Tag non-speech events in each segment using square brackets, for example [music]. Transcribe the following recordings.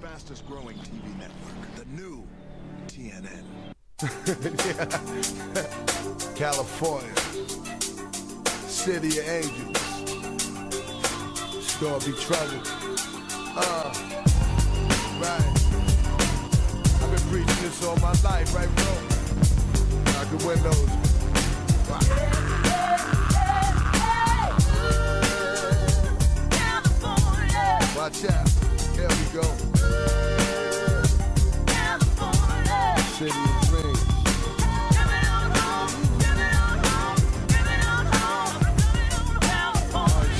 fastest growing TV network, the new TNN. [laughs] California, city of angels. It's gonna be trouble. Uh, right. I've been preaching this all my life, right, bro? Out the windows. Watch out. Here we go. City of dreams.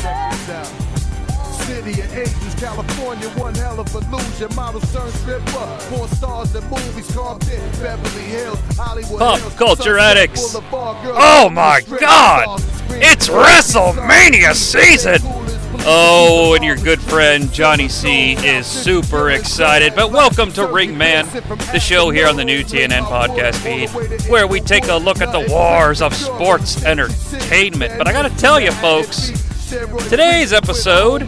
Check this out. City of Angels, California, one hell of illusion. Models turn stripper, four stars in movies, Compton, Beverly Hills, Hollywood. Pop Hills, culture addicts. Oh my God! It's WrestleMania season! Oh, and your good friend Jonnie Sea is super excited. But welcome to Ring Man, the show here on the new TNN podcast feed, where we take a look at the wars of sports entertainment. But I gotta tell you, folks, today's episode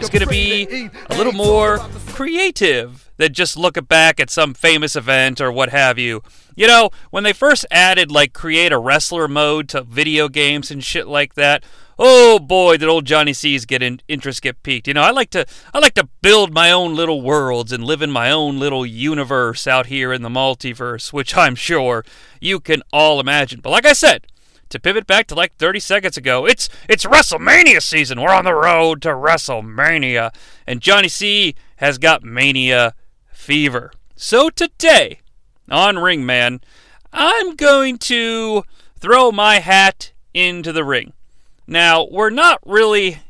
is gonna be a little more creative than just looking back at some famous event or what have you. You know, when they first added like create a wrestler mode to video games and shit like that, oh boy, did old Jonnie Sea's get in, interest get piqued. You know, I like to I like to build my own little worlds and live in my own little universe out here in the multiverse, which I'm sure you can all imagine. But like I said, to pivot back to like 30 seconds ago, it's it's WrestleMania season. We're on the road to WrestleMania, and Jonnie Sea has got mania fever. So today on Ring Man, I'm going to throw my hat into the ring. Now, we're not really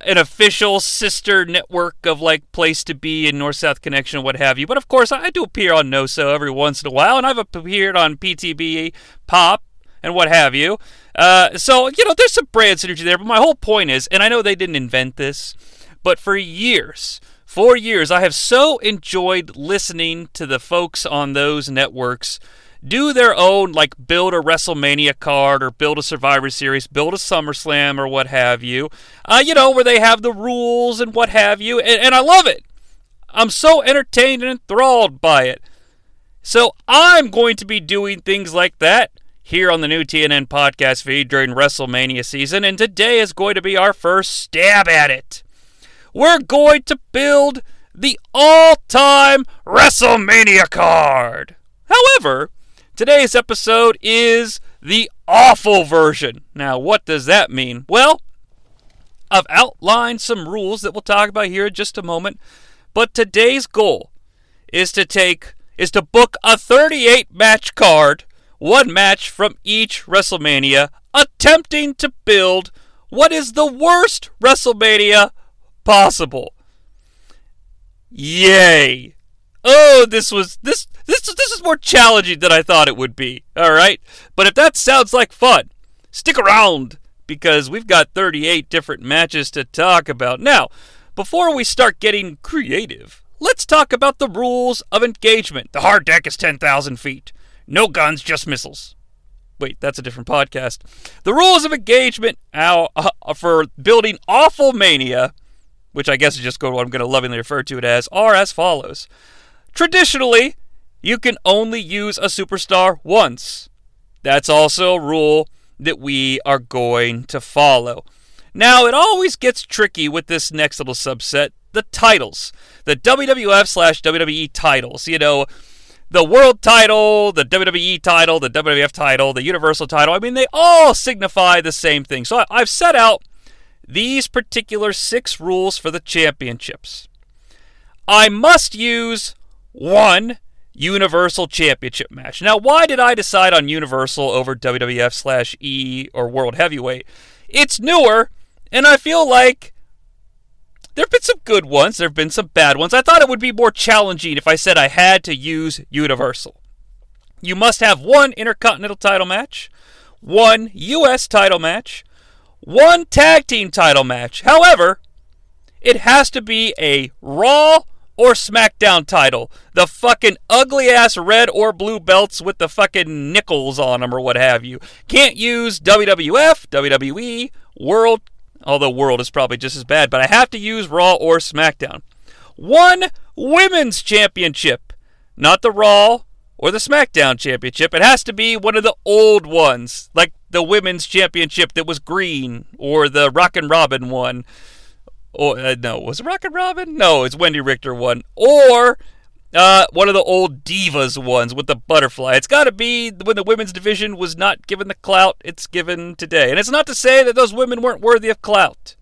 an official sister network of like Place to Be and North South Connection and what have you. But of course, I do appear on No So every once in a while, and I've appeared on PTB Pop and what have you. Uh, so you know, there's some brand synergy there. But my whole point is, and I know they didn't invent this, but for years. For years, I have so enjoyed listening to the folks on those networks do their own, like build a WrestleMania card or build a Survivor Series, build a SummerSlam or what have you. Uh, you know, where they have the rules and what have you. And, and I love it. I'm so entertained and enthralled by it. So I'm going to be doing things like that here on the new TNN podcast feed during WrestleMania season. And today is going to be our first stab at it. We're going to build the all time WrestleMania card. However, Today's episode is the awful version. Now, what does that mean? Well, I've outlined some rules that we'll talk about here in just a moment, but today's goal is to take is to book a 38 match card, one match from each WrestleMania, attempting to build what is the worst WrestleMania possible. Yay. Oh, this was this this this is more challenging than I thought it would be. All right, but if that sounds like fun, stick around because we've got 38 different matches to talk about. Now, before we start getting creative, let's talk about the rules of engagement. The hard deck is 10,000 feet. No guns, just missiles. Wait, that's a different podcast. The rules of engagement uh, for building Awful Mania, which I guess is just what I'm going to lovingly refer to it as, are as follows. Traditionally, you can only use a superstar once. That's also a rule that we are going to follow. Now, it always gets tricky with this next little subset the titles. The WWF slash WWE titles. You know, the world title, the WWE title, the WWF title, the Universal title. I mean, they all signify the same thing. So I've set out these particular six rules for the championships. I must use one Universal Championship match. Now, why did I decide on Universal over WWF slash E or World Heavyweight? It's newer, and I feel like there have been some good ones, there have been some bad ones. I thought it would be more challenging if I said I had to use Universal. You must have one Intercontinental title match, one U.S. title match, one tag team title match. However, it has to be a Raw or SmackDown title. The fucking ugly ass red or blue belts with the fucking nickels on them or what have you. Can't use WWF, WWE, World, although World is probably just as bad, but I have to use Raw or SmackDown. one women's championship, not the Raw or the SmackDown championship. It has to be one of the old ones, like the women's championship that was green, or the Rockin' Robin one. Or uh, no, was it Rockin' Robin? No, it's Wendi Richter one, or uh, one of the old divas ones with the butterfly. It's got to be when the women's division was not given the clout it's given today. And it's not to say that those women weren't worthy of clout.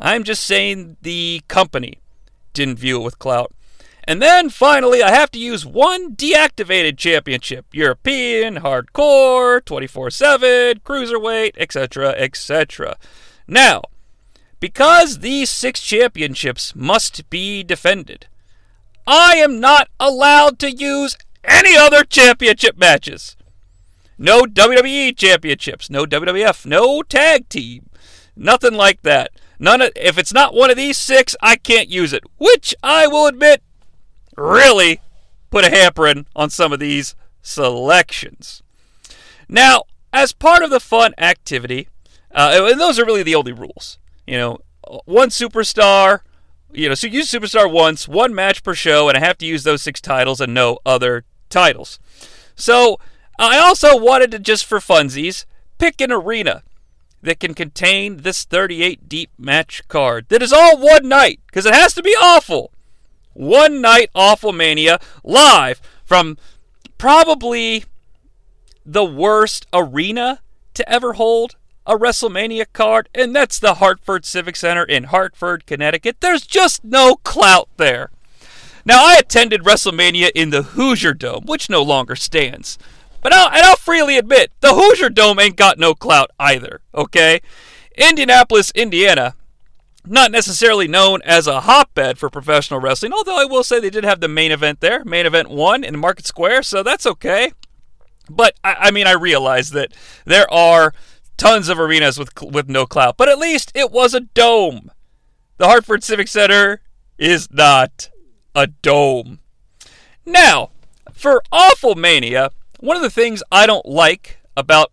I'm just saying the company didn't view it with clout. And then finally, I have to use one deactivated championship European, Hardcore, 24 7, Cruiserweight, etc., etc. Now, because these six championships must be defended, I am not allowed to use any other championship matches. No WWE championships, no WWF, no tag team, nothing like that. None of, if it's not one of these six, I can't use it, which I will admit really put a hampering on some of these selections. Now, as part of the fun activity, uh, and those are really the only rules. You know, one superstar, you know, so use superstar once, one match per show, and I have to use those six titles and no other titles. So I also wanted to just for funsies pick an arena that can contain this 38 deep match card that is all one night because it has to be awful. One night awful mania live from probably the worst arena to ever hold a WrestleMania card, and that's the Hartford Civic Center in Hartford, Connecticut. There's just no clout there. Now, I attended WrestleMania in the Hoosier Dome, which no longer stands. But I'll, and I'll freely admit, the Hoosier Dome ain't got no clout either, okay? Indianapolis, Indiana, not necessarily known as a hotbed for professional wrestling, although I will say they did have the main event there. Main event one in Market Square, so that's okay. But, I, I mean, I realize that there are tons of arenas with with no clout, but at least it was a dome. The Hartford Civic Center is not a dome. Now, for Awful Mania, one of the things I don't like about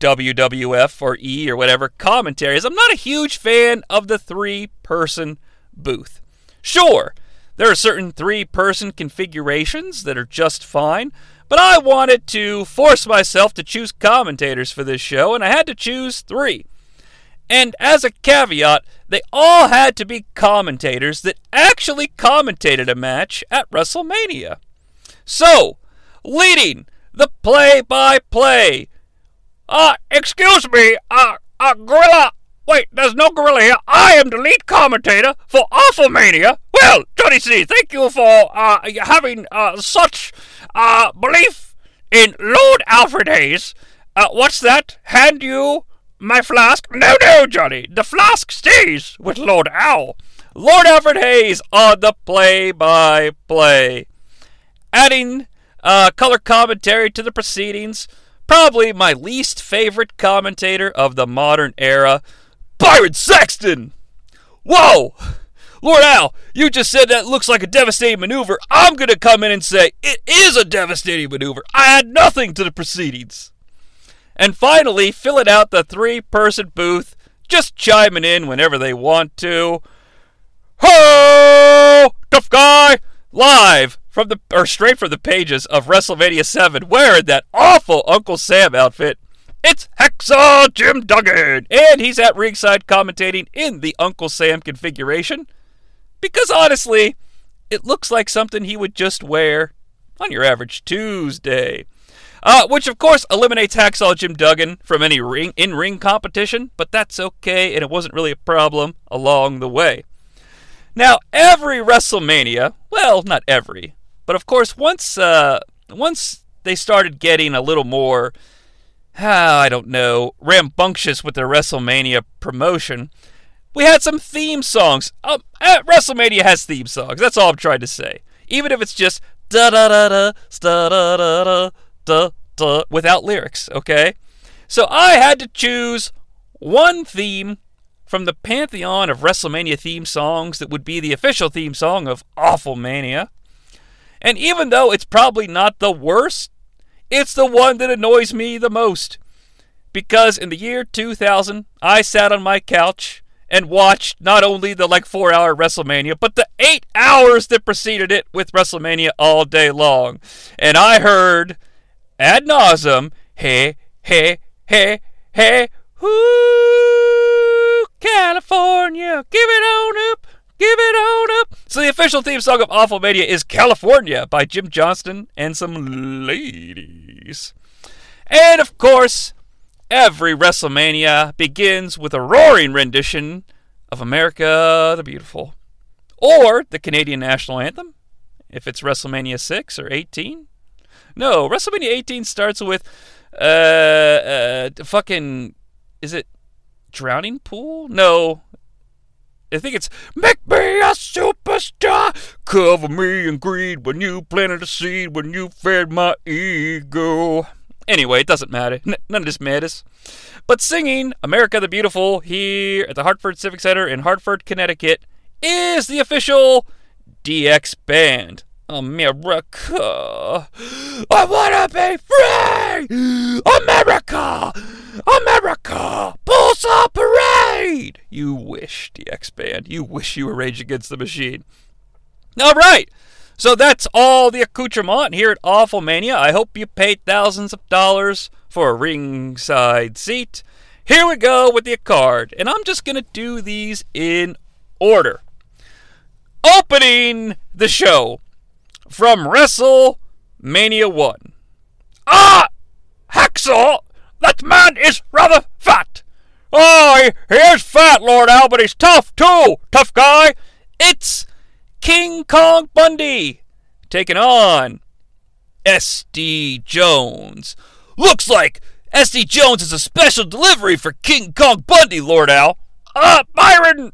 WWF or E or whatever commentary is I'm not a huge fan of the three person booth. Sure, there are certain three person configurations that are just fine, but I wanted to force myself to choose commentators for this show, and I had to choose three. And as a caveat, they all had to be commentators that actually commentated a match at WrestleMania. So, leading the play by play. Uh, excuse me, uh, uh, Gorilla. Wait, there's no gorilla here. I am the lead commentator for Awful Mania. Well, Jonnie Sea, thank you for uh, having uh, such uh, belief in Lord Alfred Hayes. Uh, what's that? Hand you my flask? No, no, Jonnie. The flask stays with Lord Al. Lord Alfred Hayes on the play-by-play, adding uh, color commentary to the proceedings. Probably my least favorite commentator of the modern era, Byron Saxton. Whoa! Lord Al, you just said that looks like a devastating maneuver. I'm going to come in and say it is a devastating maneuver. I add nothing to the proceedings. And finally, filling out the three person booth, just chiming in whenever they want to. Ho! Tough guy! Live from the or straight from the pages of WrestleMania 7, wearing that awful Uncle Sam outfit. It's Hacksaw Jim Duggan, and he's at ringside commentating in the Uncle Sam configuration. Because honestly, it looks like something he would just wear on your average Tuesday. Uh, which of course eliminates Hacksaw Jim Duggan from any ring in-ring competition, but that's okay, and it wasn't really a problem along the way. Now, every WrestleMania, well, not every, but of course, once uh, once they started getting a little more, uh, I don't know, rambunctious with their WrestleMania promotion, we had some theme songs. Um, WrestleMania has theme songs. That's all I'm trying to say. Even if it's just da da da da da da da da da without lyrics. Okay. So I had to choose one theme from the pantheon of WrestleMania theme songs that would be the official theme song of Awful Mania. And even though it's probably not the worst, it's the one that annoys me the most. Because in the year 2000, I sat on my couch and watched not only the like four hour WrestleMania, but the eight hours that preceded it with WrestleMania all day long. And I heard ad nauseum, hey, hey, hey, hey, whoo, California, give it on up, give it on up. So the official theme song of Awful Mania is California by Jim Johnston and some ladies. And of course, every WrestleMania begins with a roaring rendition of America the Beautiful. Or the Canadian national anthem, if it's WrestleMania 6 or 18. No, WrestleMania 18 starts with uh, uh fucking is it Drowning Pool? No. I think it's Make me a superstar, cover me in greed when you planted a seed, when you fed my ego. Anyway, it doesn't matter. N- none of this matters. But singing America the Beautiful here at the Hartford Civic Center in Hartford, Connecticut is the official DX band. America. I wanna be free! America! America! Pulsar Parade! You wish, DX Band. You wish you were Rage Against the Machine. All right. So that's all the accoutrement here at Awful Mania. I hope you paid thousands of dollars for a ringside seat. Here we go with the card, and I'm just going to do these in order. Opening the show from WrestleMania 1. Ah! Hacksaw! That man is rather fat! Oh, he, is fat, Lord Al, but he's tough too! Tough guy! It's King Kong Bundy taking on SD Jones. Looks like SD Jones is a special delivery for King Kong Bundy, Lord Al. Uh, Byron,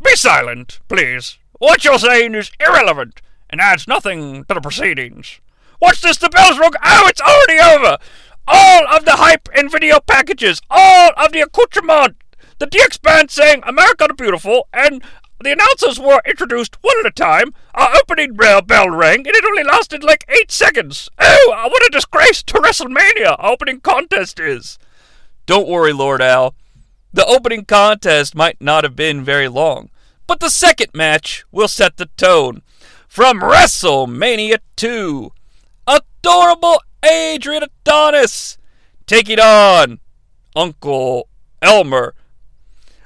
be silent, please. What you're saying is irrelevant and adds nothing to the proceedings. What's this? The bell's rung. Oh, it's already over. All of the hype and video packages, all of the accoutrement, the DX band saying America the Beautiful, and the announcers were introduced one at a time. Our opening bell, bell rang, and it only lasted like eight seconds. Oh, what a disgrace to WrestleMania! Our opening contest is. Don't worry, Lord Al. The opening contest might not have been very long, but the second match will set the tone from WrestleMania 2. Adorable Adrian Adonis taking on Uncle Elmer.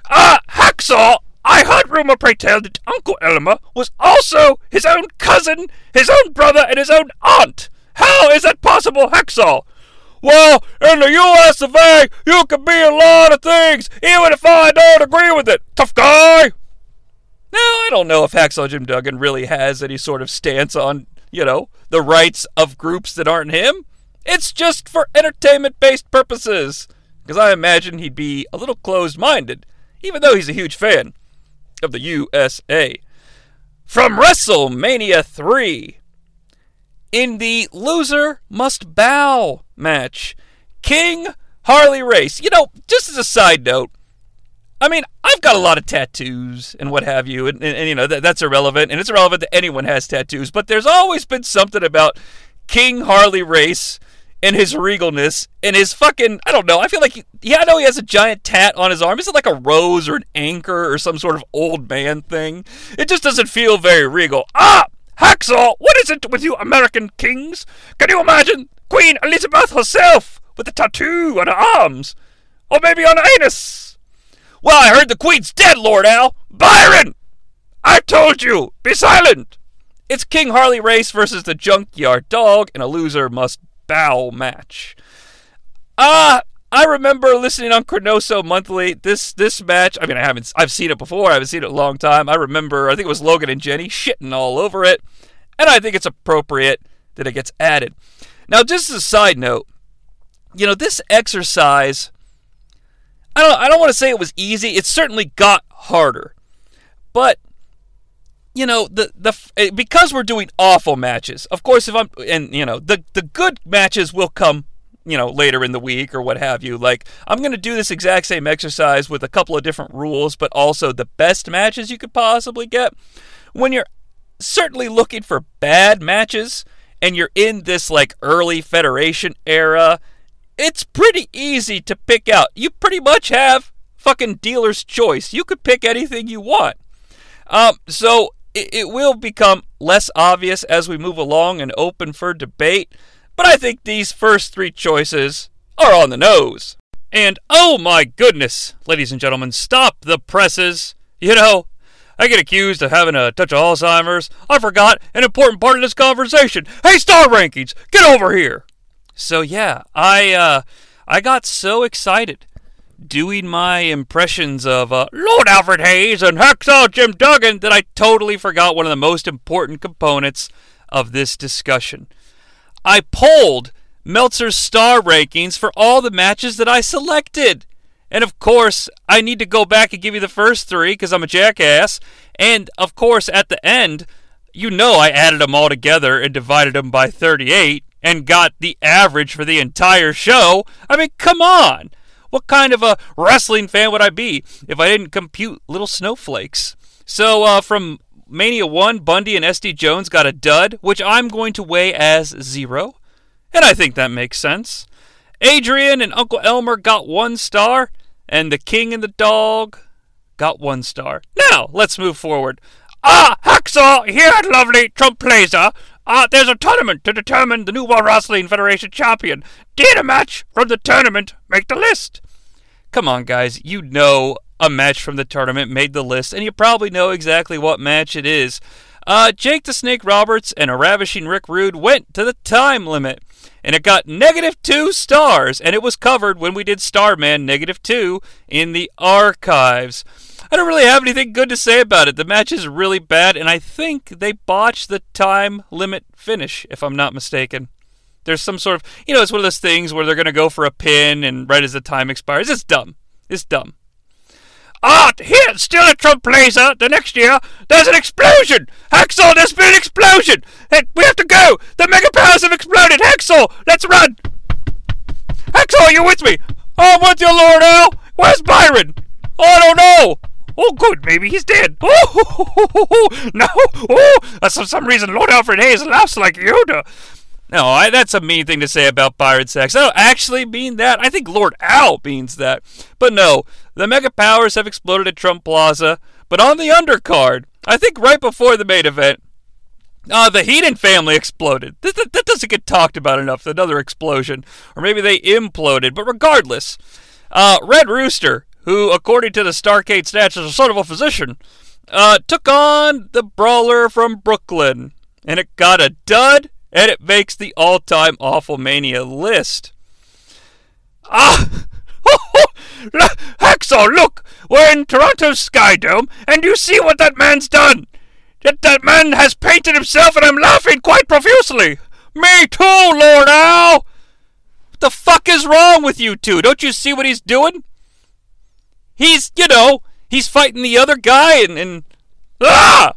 Ah, Hacksaw! I heard rumor pray tell that Uncle Elmer was also his own cousin, his own brother, and his own aunt. How is that possible, Hacksaw? Well, in the U.S. of A., you can be a lot of things, even if I don't agree with it. Tough guy! Now, I don't know if Hacksaw Jim Duggan really has any sort of stance on, you know, the rights of groups that aren't him. It's just for entertainment based purposes. Because I imagine he'd be a little closed minded, even though he's a huge fan of the USA. From WrestleMania 3, in the Loser Must Bow match, King Harley Race. You know, just as a side note, I mean, I've got a lot of tattoos and what have you, and, and, and you know that, that's irrelevant, and it's irrelevant that anyone has tattoos. But there's always been something about King Harley Race and his regalness and his fucking I don't know. I feel like he, yeah, I know he has a giant tat on his arm. Is it like a rose or an anchor or some sort of old man thing? It just doesn't feel very regal. Ah, Hacksaw, what is it with you American kings? Can you imagine Queen Elizabeth herself with a tattoo on her arms, or maybe on her anus? Well, I heard the Queen's dead, Lord Al. Byron! I told you! Be silent! It's King Harley Race versus the Junkyard Dog and a loser must bow match. Ah, uh, I remember listening on Cronoso Monthly. This this match. I mean, I haven't. I've seen it before. I haven't seen it a long time. I remember. I think it was Logan and Jenny shitting all over it, and I think it's appropriate that it gets added. Now, just as a side note, you know, this exercise I don't I don't want to say it was easy. It certainly got harder. But you know, the the eh, because we're doing awful matches. Of course, if I'm and you know, the the good matches will come you know later in the week or what have you like i'm going to do this exact same exercise with a couple of different rules but also the best matches you could possibly get when you're certainly looking for bad matches and you're in this like early federation era it's pretty easy to pick out. You pretty much have fucking dealer's choice. You could pick anything you want. Um, so it, will become less obvious as we move along and open for debate. But I think these first three choices are on the nose. And oh my goodness, ladies and gentlemen, stop the presses. You know, I get accused of having a touch of Alzheimer's. I forgot an important part of this conversation. Hey, star rankings, get over here. So yeah, I uh, I got so excited doing my impressions of uh, Lord Alfred Hayes and Hacksaw Jim Duggan that I totally forgot one of the most important components of this discussion. I polled Meltzer's star rankings for all the matches that I selected. And of course, I need to go back and give you the first three because I'm a jackass. And of course, at the end, you know I added them all together and divided them by 38 and got the average for the entire show. I mean, come on. What kind of a wrestling fan would I be if I didn't compute little snowflakes? So, uh, from Mania 1, Bundy and SD Jones got a dud, which I'm going to weigh as zero. And I think that makes sense. Adrian and Uncle Elmer got one star, and the King and the Dog got one star. Now, let's move forward. Ah, Hacksaw here lovely Trump Plaza. Ah, there's a tournament to determine the New World Wrestling Federation champion. Did a match from the tournament make the list? Come on, guys. You know a match from the tournament made the list, and you probably know exactly what match it is. Uh, Jake the Snake Roberts and a ravishing Rick Rude went to the time limit, and it got negative two stars, and it was covered when we did Starman negative two in the archives. I don't really have anything good to say about it. The match is really bad, and I think they botched the time limit finish, if I'm not mistaken. There's some sort of, you know, it's one of those things where they're going to go for a pin, and right as the time expires, it's dumb. It's dumb. Ah, here, still at Trump Plaza, the next year, there's an explosion! Hacksaw, there's been an explosion! Hey, we have to go! The mega powers have exploded! Hacksaw, let's run! Hacksaw, you with me? Oh, I'm with you, Lord Al! Where's Byron? Oh, I don't know! Oh, good, maybe he's dead. [laughs] Oh, no! Oh, for some reason, Lord Alfred Hayes laughs like Yoda. No, I, that's a mean thing to say about Byron Saxton. I don't actually mean that. I think Lord Al means that. But no, the mega powers have exploded at Trump Plaza. But on the undercard, I think right before the main event, uh, the Heenan family exploded. That, that, that doesn't get talked about enough. Another explosion. Or maybe they imploded. But regardless, uh, Red Rooster who, according to the Starcade stats, is a son of a physician, uh, took on the brawler from Brooklyn. And it got a dud, and it makes the all time Awful Mania list. Ah! [laughs] Hacksaw, look! We're in Toronto's Sky Dome, and you see what that man's done! That, that man has painted himself, and I'm laughing quite profusely! Me too, Lord Al! What the fuck is wrong with you two? Don't you see what he's doing? He's, you know, he's fighting the other guy and, and ah!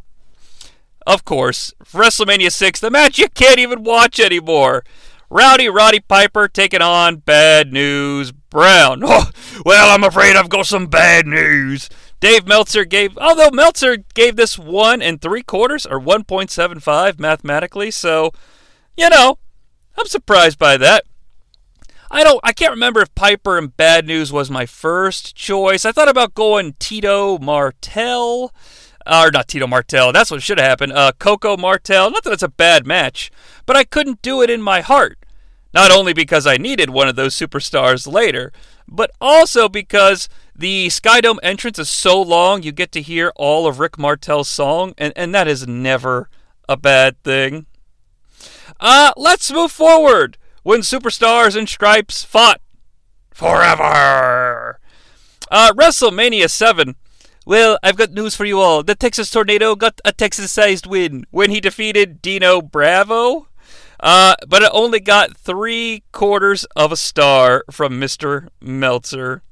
Of course, WrestleMania 6, the match you can't even watch anymore. Rowdy Roddy Piper taking on Bad News Brown. [laughs] Oh, well, I'm afraid I've got some bad news. Dave Meltzer gave, although Meltzer gave this one and three quarters or 1.75 mathematically, so, you know, I'm surprised by that. I don't. I can't remember if Piper and Bad News was my first choice. I thought about going Tito Martel, or not Tito Martel. That's what should have happened. Uh, Coco Martel. Not that it's a bad match, but I couldn't do it in my heart. Not only because I needed one of those superstars later, but also because the Skydome entrance is so long, you get to hear all of Rick Martel's song, and, and that is never a bad thing. Uh, let's move forward when superstars and stripes fought forever. Uh, WrestleMania 7. Well, I've got news for you all. The Texas Tornado got a Texas sized win when he defeated Dino Bravo. Uh, but it only got three quarters of a star from Mr. Meltzer.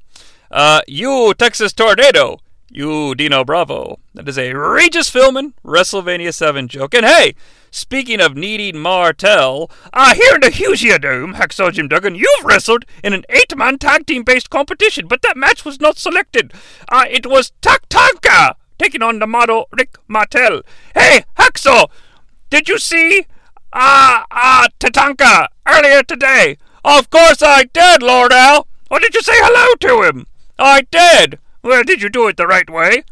Uh, you, Texas Tornado. You, Dino Bravo. That is a Regis Philbin WrestleMania 7 joke. And hey, Speaking of needing Martel, uh, here in the Hoosier Dome, Hacksaw Jim Duggan, you've wrestled in an eight-man tag team-based competition, but that match was not selected. Uh, it was Tatanka taking on the model Rick Martel. Hey, Hacksaw, did you see uh, uh, Tatanka earlier today? Of course I did, Lord Al. Or did you say hello to him? I did. Well, did you do it the right way?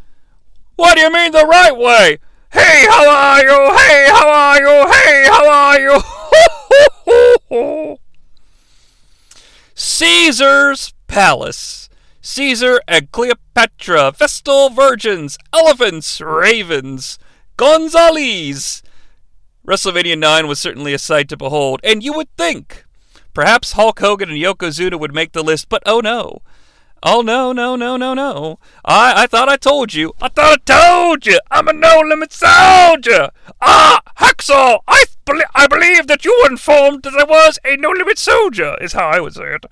What do you mean the right way? Hey, how are you? Hey, how are you? Hey, how are you? [laughs] Caesar's Palace. Caesar and Cleopatra, Vestal Virgins, Elephants, Ravens, Gonzales. WrestleMania 9 was certainly a sight to behold, and you would think perhaps Hulk Hogan and Yokozuna would make the list, but oh no. Oh no, no, no, no, no. I, I thought I told you. I thought I told you. I'm a no limit soldier. Ah, Hacksaw, I, I believe that you were informed that I was a no limit soldier, is how I would say it.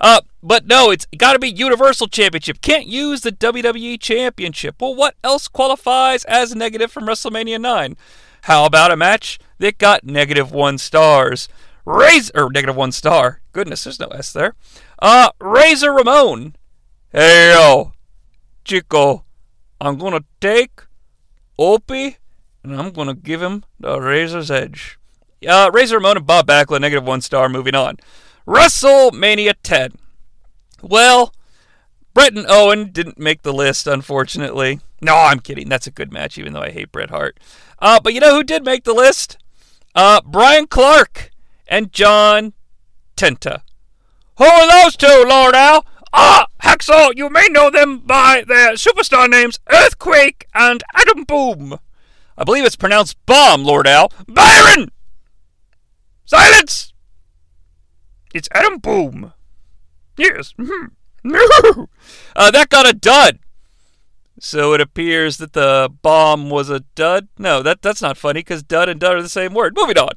Uh, but no, it's got to be Universal Championship. Can't use the WWE Championship. Well, what else qualifies as negative from WrestleMania 9? How about a match that got negative one stars? Razor, or negative one star. Goodness, there's no S there. Uh, Razor Ramon Hey yo, Chico, I'm gonna take Opie and I'm gonna give him the Razor's Edge. Uh, Razor Ramon and Bob Backlund, negative one star. Moving on. WrestleMania 10. Well, Bret and Owen didn't make the list, unfortunately. No, I'm kidding. That's a good match, even though I hate Bret Hart. Uh, but you know who did make the list? Uh, Bryan Clark and John Tenta. Who are those two, Lord Al? Ah, Hacksaw, you may know them by their superstar names Earthquake and Adam Boom. I believe it's pronounced Bomb, Lord Al. Byron! Silence! It's Adam Boom. Yes. Mm-hmm. uh, that got a dud. So it appears that the bomb was a dud. No, that that's not funny because dud and dud are the same word. Moving on.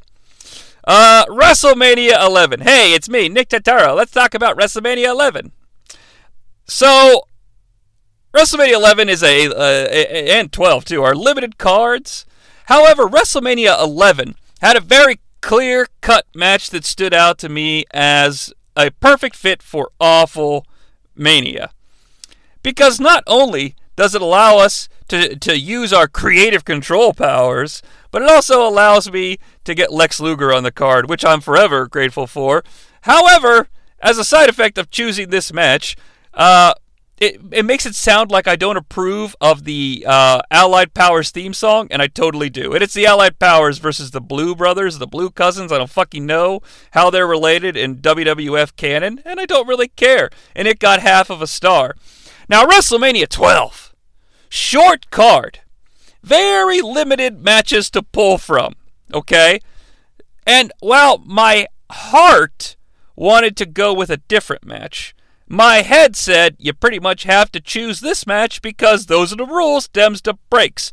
Uh, WrestleMania 11. Hey, it's me, Nick Tataro. Let's talk about WrestleMania 11. So, WrestleMania 11 is a, a, and 12 too are limited cards. However, WrestleMania 11 had a very clear cut match that stood out to me as a perfect fit for awful mania. Because not only does it allow us to, to use our creative control powers, but it also allows me to get Lex Luger on the card, which I'm forever grateful for. However, as a side effect of choosing this match, uh, it, it makes it sound like I don't approve of the uh, Allied Powers theme song, and I totally do. And it's the Allied Powers versus the Blue Brothers, the Blue Cousins. I don't fucking know how they're related in WWF canon, and I don't really care. And it got half of a star. Now, WrestleMania 12. Short card. Very limited matches to pull from. Okay? And while my heart wanted to go with a different match, my head said you pretty much have to choose this match because those are the rules. Dems to breaks.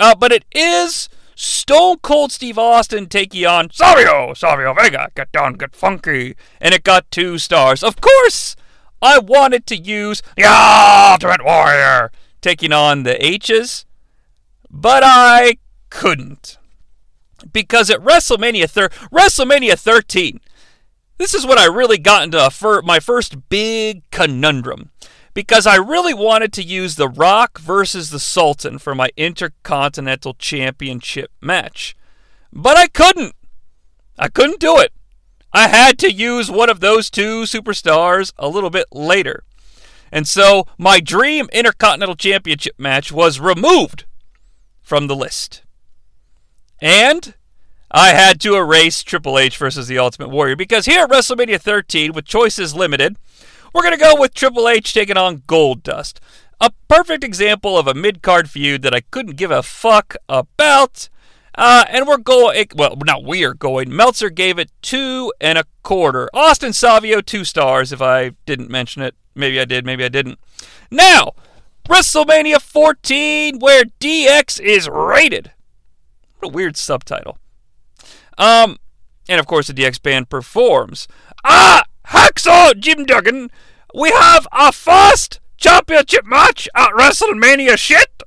Uh, but it is Stone Cold Steve Austin taking on Savio, Savio Vega. Get down, get funky. And it got two stars. Of course, I wanted to use the Ultimate Warrior taking on the H's, but I couldn't. Because at WrestleMania, thir- WrestleMania 13, this is when I really got into fir- my first big conundrum because I really wanted to use The Rock versus the Sultan for my Intercontinental Championship match. But I couldn't. I couldn't do it. I had to use one of those two superstars a little bit later. And so my dream Intercontinental Championship match was removed from the list. And I had to erase Triple H versus the Ultimate Warrior because here at WrestleMania 13, with choices limited, we're going to go with Triple H taking on Gold Dust. A perfect example of a mid card feud that I couldn't give a fuck about. Uh, and we're going, well, not we are going. Meltzer gave it two and a quarter. Austin Savio, two stars, if I didn't mention it. Maybe I did, maybe I didn't. Now, WrestleMania 14, where DX is rated. What a weird subtitle. Um, and of course, the DX band performs. Ah, Hacksaw Jim Duggan, we have our first championship match at WrestleMania shit.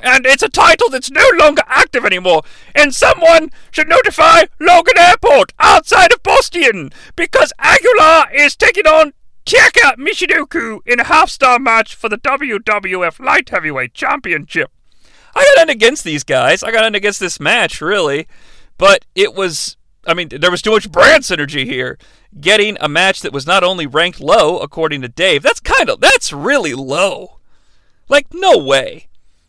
And it's a title that's no longer active anymore. And someone should notify Logan Airport outside of Boston because Aguila is taking on Taka Michinoku in a half star match for the WWF Light Heavyweight Championship. I got in against these guys. I got in against this match, really. But it was I mean, there was too much brand synergy here. Getting a match that was not only ranked low, according to Dave, that's kind of, that's really low. Like, no way.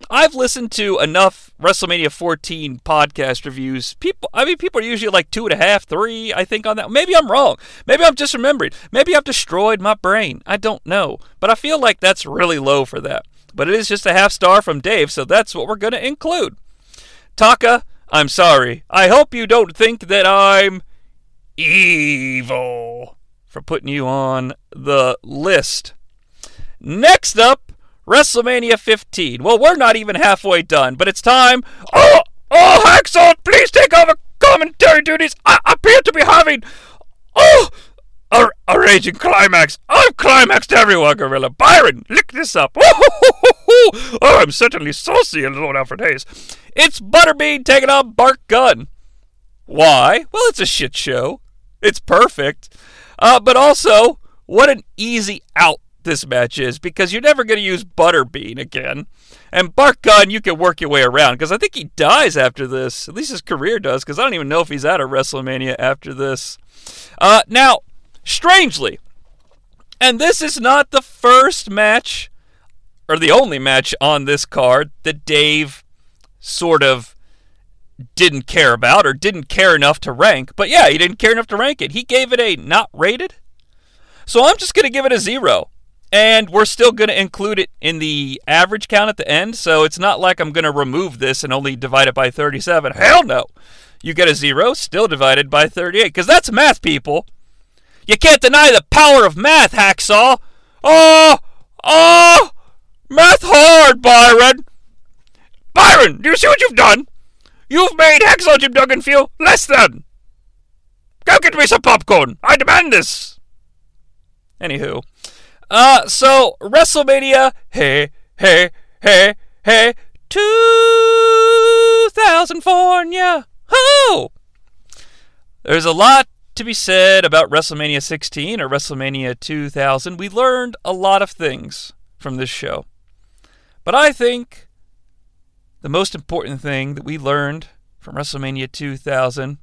I've listened to enough WrestleMania 14 podcast reviews. People, I mean, people are usually like two and a half, three, I think, on that. Maybe I'm wrong. Maybe I'm just remembering. Maybe I've destroyed my brain. I don't know. But I feel like that's really low for that. But it is just a half star from Dave, so that's what we're going to include. Taka, I'm sorry. I hope you don't think that I'm evil for putting you on the list. Next up, WrestleMania 15. Well, we're not even halfway done, but it's time. Oh, oh, Hacksaw, please take over commentary duties. I appear to be having, oh, a, a raging climax. I've climaxed everyone, Gorilla. Byron, lick this up. [laughs] Oh, I'm certainly saucy in Lord Alfred Hayes. It's Butterbean taking on Bart Gunn. Why? Well, it's a shit show. It's perfect. Uh, but also, what an easy out this match is because you're never going to use Butterbean again. And Bart Gunn, you can work your way around because I think he dies after this. At least his career does because I don't even know if he's at a WrestleMania after this. Uh, now, strangely, and this is not the first match or the only match on this card that Dave sort of didn't care about or didn't care enough to rank. But yeah, he didn't care enough to rank it. He gave it a not rated. So I'm just going to give it a zero. And we're still going to include it in the average count at the end. So it's not like I'm going to remove this and only divide it by 37. Hell no. You get a zero, still divided by 38. Because that's math, people. You can't deny the power of math, Hacksaw. Oh, oh, math hard, Byron. Byron, do you see what you've done? You've made Hacksaw Jim Duggan feel less than. Go get me some popcorn. I demand this. Anywho. Uh, so WrestleMania, hey, hey, hey, hey, 2004, yeah, ho! There's a lot to be said about WrestleMania 16 or WrestleMania 2000. We learned a lot of things from this show. But I think the most important thing that we learned from WrestleMania 2000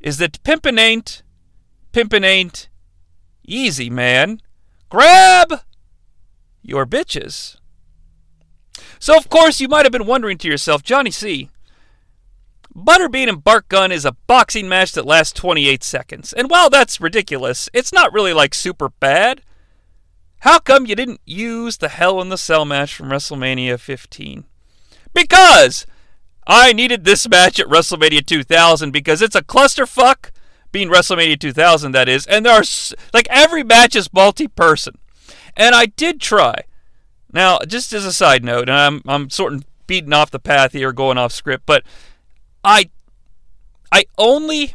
is that pimpin' ain't, pimpin' ain't easy, man. Grab your bitches. So, of course, you might have been wondering to yourself, Jonnie Sea., Butterbean and Bart Gunn is a boxing match that lasts 28 seconds. And while that's ridiculous, it's not really like super bad. How come you didn't use the Hell in the Cell match from WrestleMania 15? Because I needed this match at WrestleMania 2000 because it's a clusterfuck being WrestleMania 2000, that is. And there are, like, every match is multi person. And I did try. Now, just as a side note, and I'm, I'm sort of beating off the path here, going off script, but I, I only,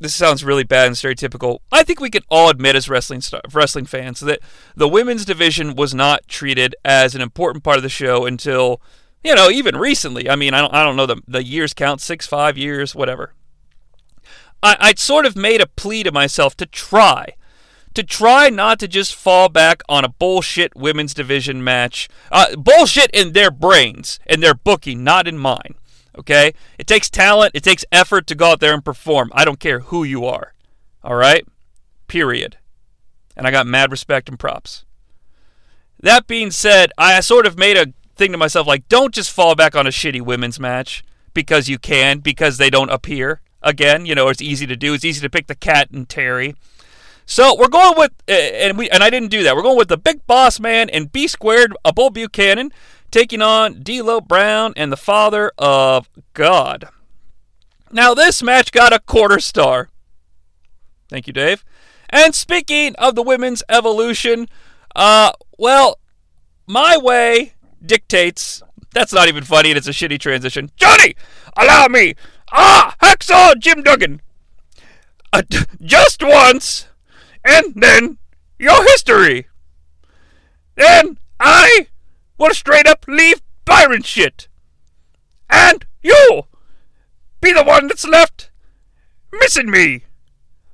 this sounds really bad and stereotypical. I think we can all admit as wrestling star, wrestling fans that the women's division was not treated as an important part of the show until, you know, even recently. I mean, I don't, I don't know the, the years count, six, five years, whatever. I, I'd sort of made a plea to myself to try. To try not to just fall back on a bullshit women's division match. Uh, bullshit in their brains and their booking, not in mine. Okay? It takes talent, it takes effort to go out there and perform. I don't care who you are. All right? Period. And I got mad respect and props. That being said, I sort of made a thing to myself like, don't just fall back on a shitty women's match because you can, because they don't appear again. You know, it's easy to do. It's easy to pick the cat and Terri. So we're going with, uh, and we and I didn't do that. We're going with the Big Boss Man and B squared, a Bull Buchanan, taking on D'Lo Brown and the Father of God. Now this match got a quarter star. Thank you, Dave. And speaking of the women's evolution, uh, well, my way dictates. That's not even funny, and it's a shitty transition. Jonnie, allow me. Ah, hacksaw Jim Duggan. Uh, just once, and then your history. Then I will straight up leave Byron shit. And you be the one that's left missing me.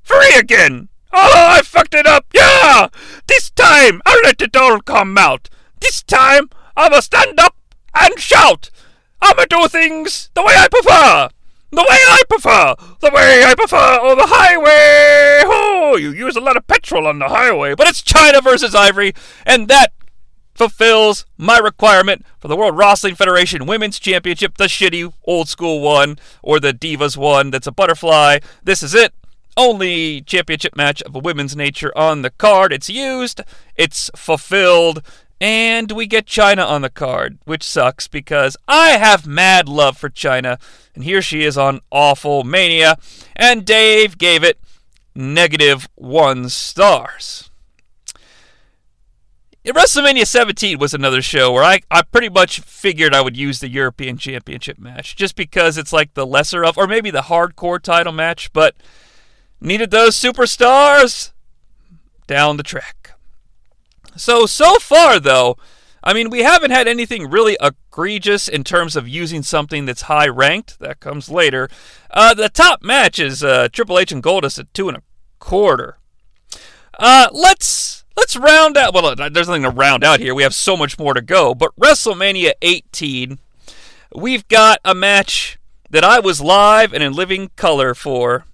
Free again. Oh, I fucked it up. Yeah! This time I'll let it all come out. This time I'ma stand up and shout. I'ma do things the way I prefer. The way I prefer! The way I prefer! Oh, the highway! Oh, you use a lot of petrol on the highway. But it's Chyna versus Ivory, and that fulfills my requirement for the World Wrestling Federation Women's Championship, the shitty old school one, or the Divas one that's a butterfly. This is it. Only championship match of a women's nature on the card. It's used, it's fulfilled, and we get Chyna on the card, which sucks because I have mad love for Chyna, and here she is on Awful Mania, and Dave gave it negative one stars. WrestleMania 17 was another show where I, I pretty much figured I would use the European Championship match just because it's like the lesser of, or maybe the hardcore title match, but needed those superstars down the track. So, so far though, I mean, we haven't had anything really egregious in terms of using something that's high ranked. That comes later. Uh, the top match is uh, Triple H and Goldust at two and a quarter. Uh, let's let's round out. Well, there's nothing to round out here. We have so much more to go. But WrestleMania 18, we've got a match that I was live and in living color for,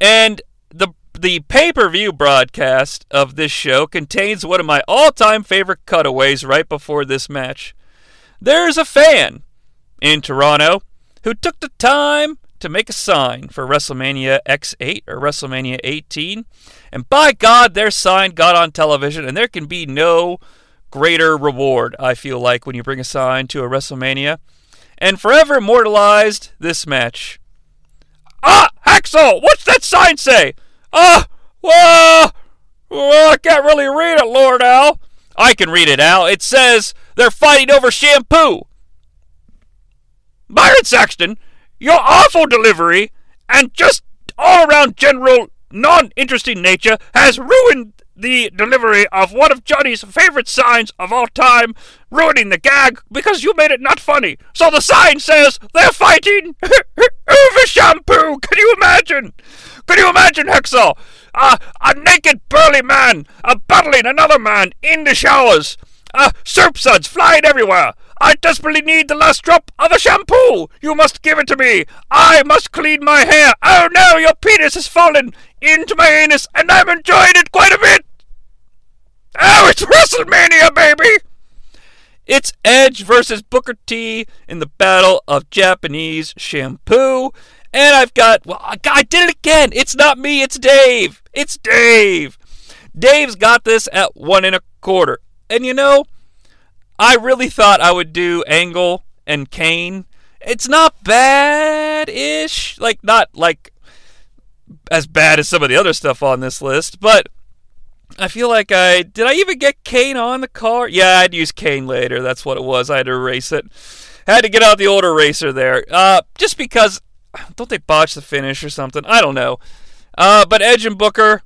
and the the pay per view broadcast of this show contains one of my all time favorite cutaways right before this match. There's a fan in Toronto who took the time to make a sign for WrestleMania X8 or WrestleMania 18. And by God, their sign got on television, and there can be no greater reward, I feel like, when you bring a sign to a WrestleMania. And forever immortalized this match. Ah, Hacksaw, what's that sign say? Ah, well, well, I can't really read it, Lord Al. I can read it, Al. It says they're fighting over shampoo. Byron Saxton, your awful delivery and just all around general non interesting nature has ruined the delivery of one of Johnny's favorite signs of all time, ruining the gag because you made it not funny. So the sign says they're fighting [laughs] over shampoo. Can you imagine? Can you imagine, Hexel? Uh, a naked burly man uh, battling another man in the showers. Uh, soap suds flying everywhere. I desperately need the last drop of a shampoo. You must give it to me. I must clean my hair. Oh no, your penis has fallen into my anus, and I'm enjoying it quite a bit. Oh, it's WrestleMania, baby! It's Edge versus Booker T in the Battle of Japanese Shampoo. And I've got, well, I did it again. It's not me, it's Dave. It's Dave. Dave's got this at one and a quarter. And you know, I really thought I would do Angle and Kane. It's not bad ish. Like, not like as bad as some of the other stuff on this list, but I feel like I. Did I even get Kane on the car? Yeah, I'd use Kane later. That's what it was. I had to erase it. Had to get out the old eraser there. Uh, just because. Don't they botch the finish or something? I don't know. Uh, but Edge and Booker,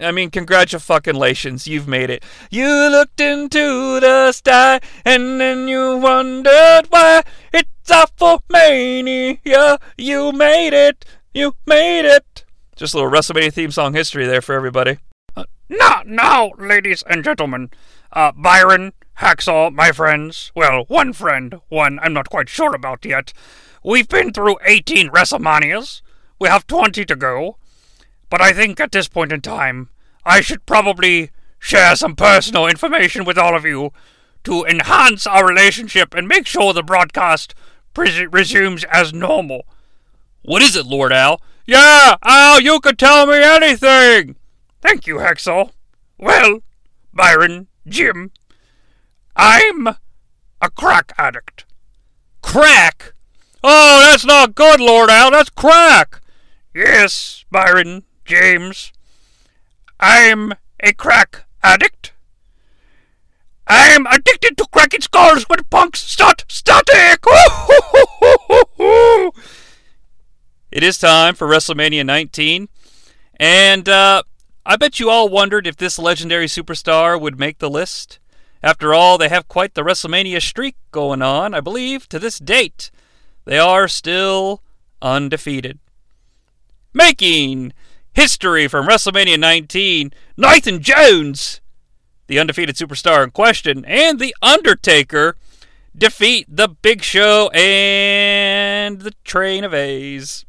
I mean, congratulations, you've made it. You looked into the sky and then you wondered why. It's awful mania. You made it. You made it. Just a little WrestleMania theme song history there for everybody. Uh, now, now, ladies and gentlemen, uh, Byron, Hacksaw, my friends. Well, one friend, one I'm not quite sure about yet. We've been through 18 WrestleManias. We have 20 to go. But I think at this point in time, I should probably share some personal information with all of you to enhance our relationship and make sure the broadcast pres- resumes as normal. What is it, Lord Al? Yeah, Al, you could tell me anything. Thank you, Hexel. Well, Byron, Jim, I'm a crack addict. Crack? Oh, that's not good, Lord Al. That's crack. Yes, Byron, James. I'm a crack addict. I'm addicted to cracking skulls when punks start static. [laughs] it is time for WrestleMania 19, and uh, I bet you all wondered if this legendary superstar would make the list. After all, they have quite the WrestleMania streak going on. I believe to this date, they are still undefeated. Making history from WrestleMania 19, Nathan Jones, the undefeated superstar in question, and The Undertaker defeat the Big Show and the Train of A's.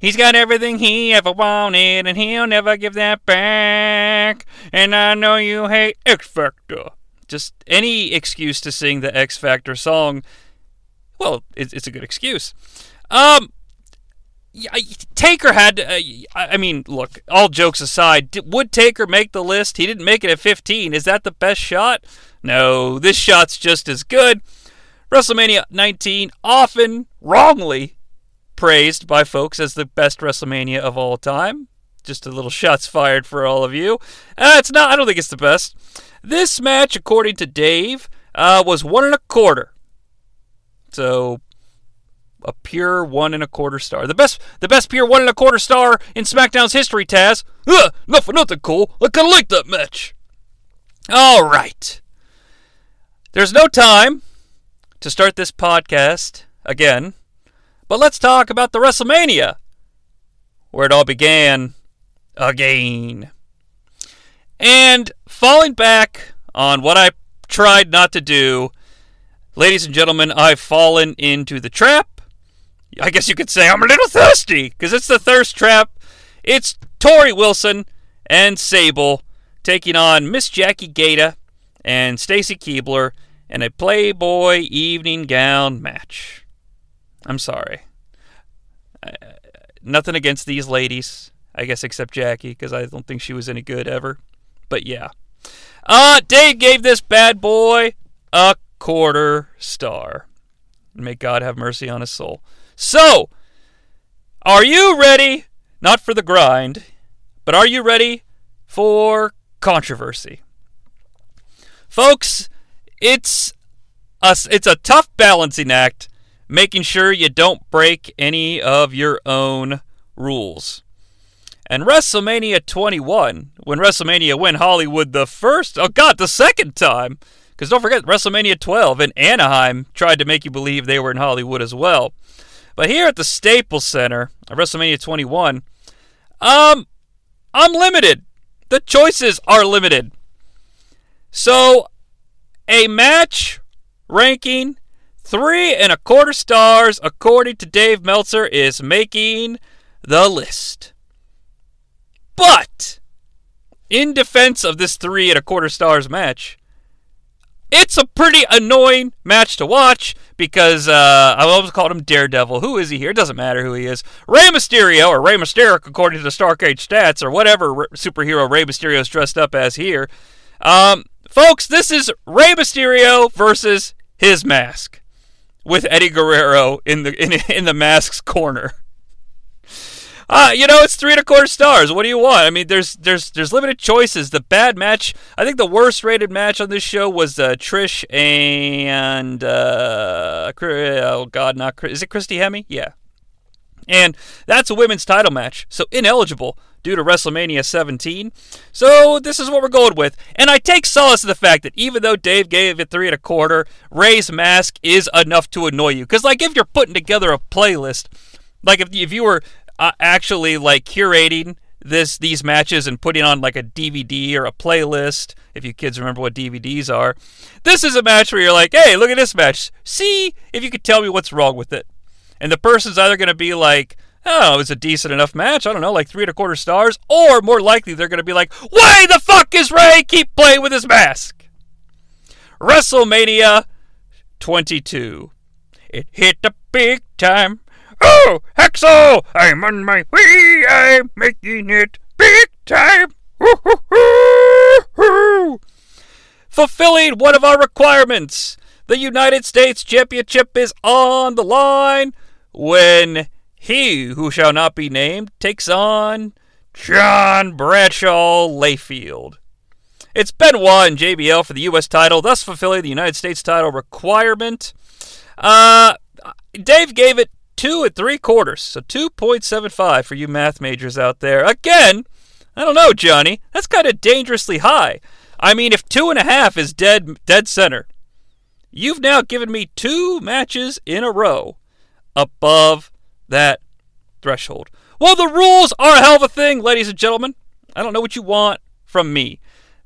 He's got everything he ever wanted, and he'll never give that back. And I know you hate X Factor. Just any excuse to sing the X Factor song, well, it's, a good excuse. Um, yeah, Taker had. Uh, I mean, look. All jokes aside, would Taker make the list? He didn't make it at 15. Is that the best shot? No, this shot's just as good. WrestleMania 19, often wrongly praised by folks as the best WrestleMania of all time. Just a little shots fired for all of you. Uh, it's not. I don't think it's the best. This match, according to Dave, uh, was one and a quarter. So a pure one and a quarter star. The best, the best pure one and a quarter star in SmackDown's history. Taz, Ugh, nothing, nothing cool. I kind of like that match. All right. There's no time to start this podcast again but let's talk about the WrestleMania, where it all began again. And falling back on what I tried not to do, ladies and gentlemen, I've fallen into the trap. I guess you could say I'm a little thirsty because it's the thirst trap. It's Torrie Wilson and Sable taking on Miss Jackie Gayda and Stacy Keibler in a Playboy evening gown match. I'm sorry. Uh, nothing against these ladies, I guess, except Jackie, because I don't think she was any good ever. But yeah. Uh, Dave gave this bad boy a quarter star. May God have mercy on his soul. So, are you ready? Not for the grind, but are you ready for controversy? Folks, it's a, it's a tough balancing act making sure you don't break any of your own rules. And WrestleMania 21, when WrestleMania went Hollywood the first, oh God, the second time, because don't forget, WrestleMania 12 in Anaheim tried to make you believe they were in Hollywood as well. But here at the Staples Center, at WrestleMania 21, um, I'm limited. The choices are limited. So, a match ranking Three and a quarter stars, according to Dave Meltzer, is making the list. But, in defense of this three and a quarter stars match, it's a pretty annoying match to watch because uh, I always called him Daredevil. Who is he here? It doesn't matter who he is. Rey Mysterio, or Rey Mysterio, according to the Starcade stats, or whatever superhero Rey Mysterio is dressed up as here. Um, folks, this is Rey Mysterio versus his mask with Eddie Guerrero in the in, in the mask's corner. Uh, you know, it's three and a quarter stars. What do you want? I mean, there's there's there's limited choices. The bad match, I think the worst rated match on this show was uh, Trish and uh, oh god, not is it Christy Hemme? Yeah, and that's a women's title match, so ineligible due to WrestleMania 17. So this is what we're going with. And I take solace in the fact that even though Dave gave it three and a quarter, Rey's mask is enough to annoy you. Because like if you're putting together a playlist, like if if you were uh, actually like curating this these matches and putting on like a DVD or a playlist, if you kids remember what DVDs are, this is a match where you're like, hey, look at this match. See if you could tell me what's wrong with it. And the person's either going to be like, oh, it was a decent enough match. I don't know, like three and a quarter stars. Or more likely, they're going to be like, why the fuck is Rey keep playing with his mask? WrestleMania 22. It hit the big time. Oh, Hacksaw! I'm on my way. I'm making it big time. Woo-hoo-hoo-hoo! Fulfilling one of our requirements. The United States Championship is on the line when he who shall not be named takes on John Bradshaw Layfield. It's Benoit and JBL for the U.S. title, thus fulfilling the United States title requirement. Uh, Dave gave it two and three quarters, so 2.75 for you math majors out there. Again, I don't know, Johnny. That's kind of dangerously high. I mean, if two and a half is dead, dead center, you've now given me two matches in a row above that threshold. Well, the rules are a hell of a thing, ladies and gentlemen. I don't know what you want from me.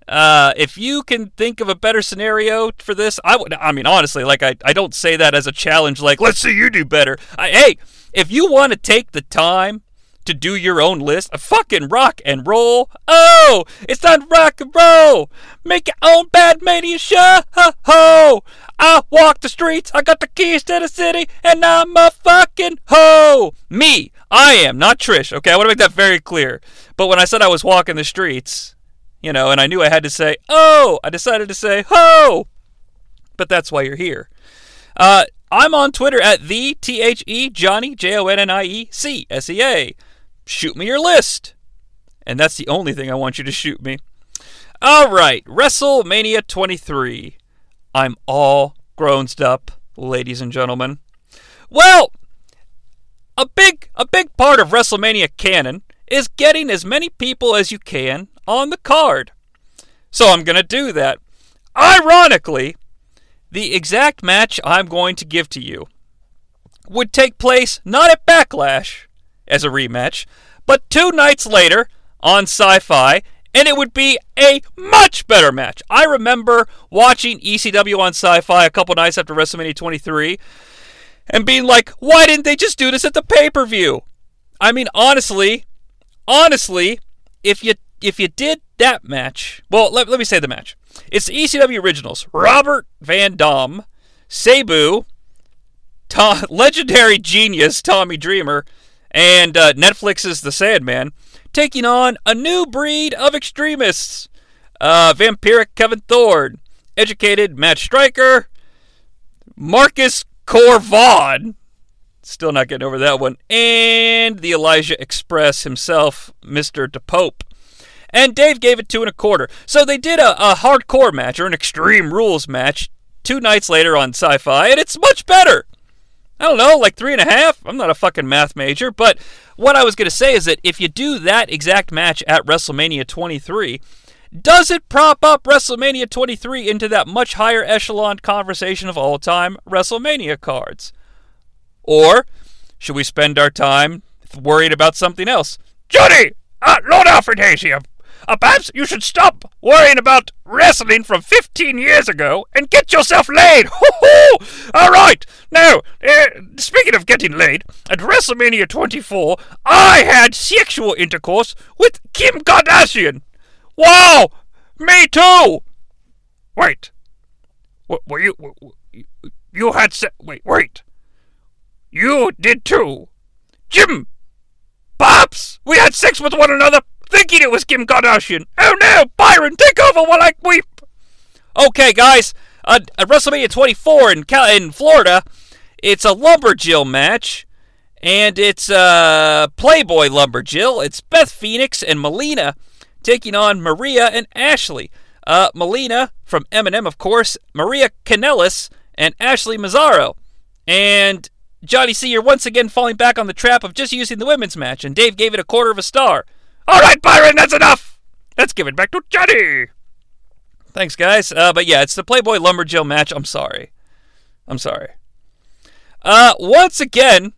Uh, if you can think of a better scenario for this, I would. I mean, honestly, like I, I don't say that as a challenge. Like, let's see you do better. I, hey, if you want to take the time to do your own list, a fucking rock and roll. Oh, it's not rock and roll. Make your own bad mania show. Ho, ho. I walk the streets. I got the keys to the city, and I'm a fucking ho. Me, I am not Trish. Okay, I want to make that very clear. But when I said I was walking the streets, you know, and I knew I had to say, oh, I decided to say, ho! But that's why you're here. Uh, I'm on Twitter at the T H E Johnny, J O N N I E C S E A. Shoot me your list. And that's the only thing I want you to shoot me. All right, WrestleMania 23. I'm all grown up, ladies and gentlemen. Well, a big a big part of WrestleMania canon is getting as many people as you can on the card. So I'm going to do that. Ironically, the exact match I'm going to give to you would take place not at Backlash as a rematch, but two nights later on Sci Fi, and it would be a much better match. I remember watching ECW on Sci Fi a couple nights after WrestleMania 23 and being like, why didn't they just do this at the pay per view? I mean, honestly, honestly, if you if you did that match, well, let, let me say the match. It's the ECW originals: Robert Van Dam, Sabu, Tom, [laughs] legendary genius Tommy Dreamer, and uh, Netflix's The Sandman, taking on a new breed of extremists: uh, vampiric Kevin Thorn, educated Matt Striker, Marcus Corvon, Still not getting over that one. And the Elijah Express himself, Mr. DePope. And Dave gave it two and a quarter. So they did a, a hardcore match or an extreme rules match two nights later on sci fi, and it's much better. I don't know, like three and a half. I'm not a fucking math major, but what I was going to say is that if you do that exact match at WrestleMania 23, does it prop up WrestleMania 23 into that much higher echelon conversation of all time WrestleMania cards? Or should we spend our time worried about something else? Johnny! Uh, Lord Alfred Hayes here. Uh, perhaps you should stop worrying about wrestling from 15 years ago and get yourself laid. [laughs] Hoo-hoo! All right. Now, uh, speaking of getting laid, at WrestleMania 24, I had sexual intercourse with Kim Kardashian. Wow! Me too! Wait. W- were you... You had... Se- wait, wait. You did too. Jim! Pops! We had sex with one another, thinking it was Kim Kardashian. Oh no! Byron, take over while I weep! Okay, guys. Uh, at WrestleMania 24 in, Cal- in Florida, it's a Lumberjill match. And it's uh, Playboy Lumberjill. It's Beth Phoenix and Melina taking on Maria and Ashley. Uh, Melina from MNM, of course, Maria Kanellis, and Ashley Massaro. And Johnny C, you're once again falling back on the trap of just using the women's match, and Dave gave it a quarter of a star. All right, Byron, that's enough. Let's give it back to Johnny. Thanks, guys. Uh, but yeah, it's the Playboy Lumberjill match. I'm sorry. I'm sorry. Uh, once again,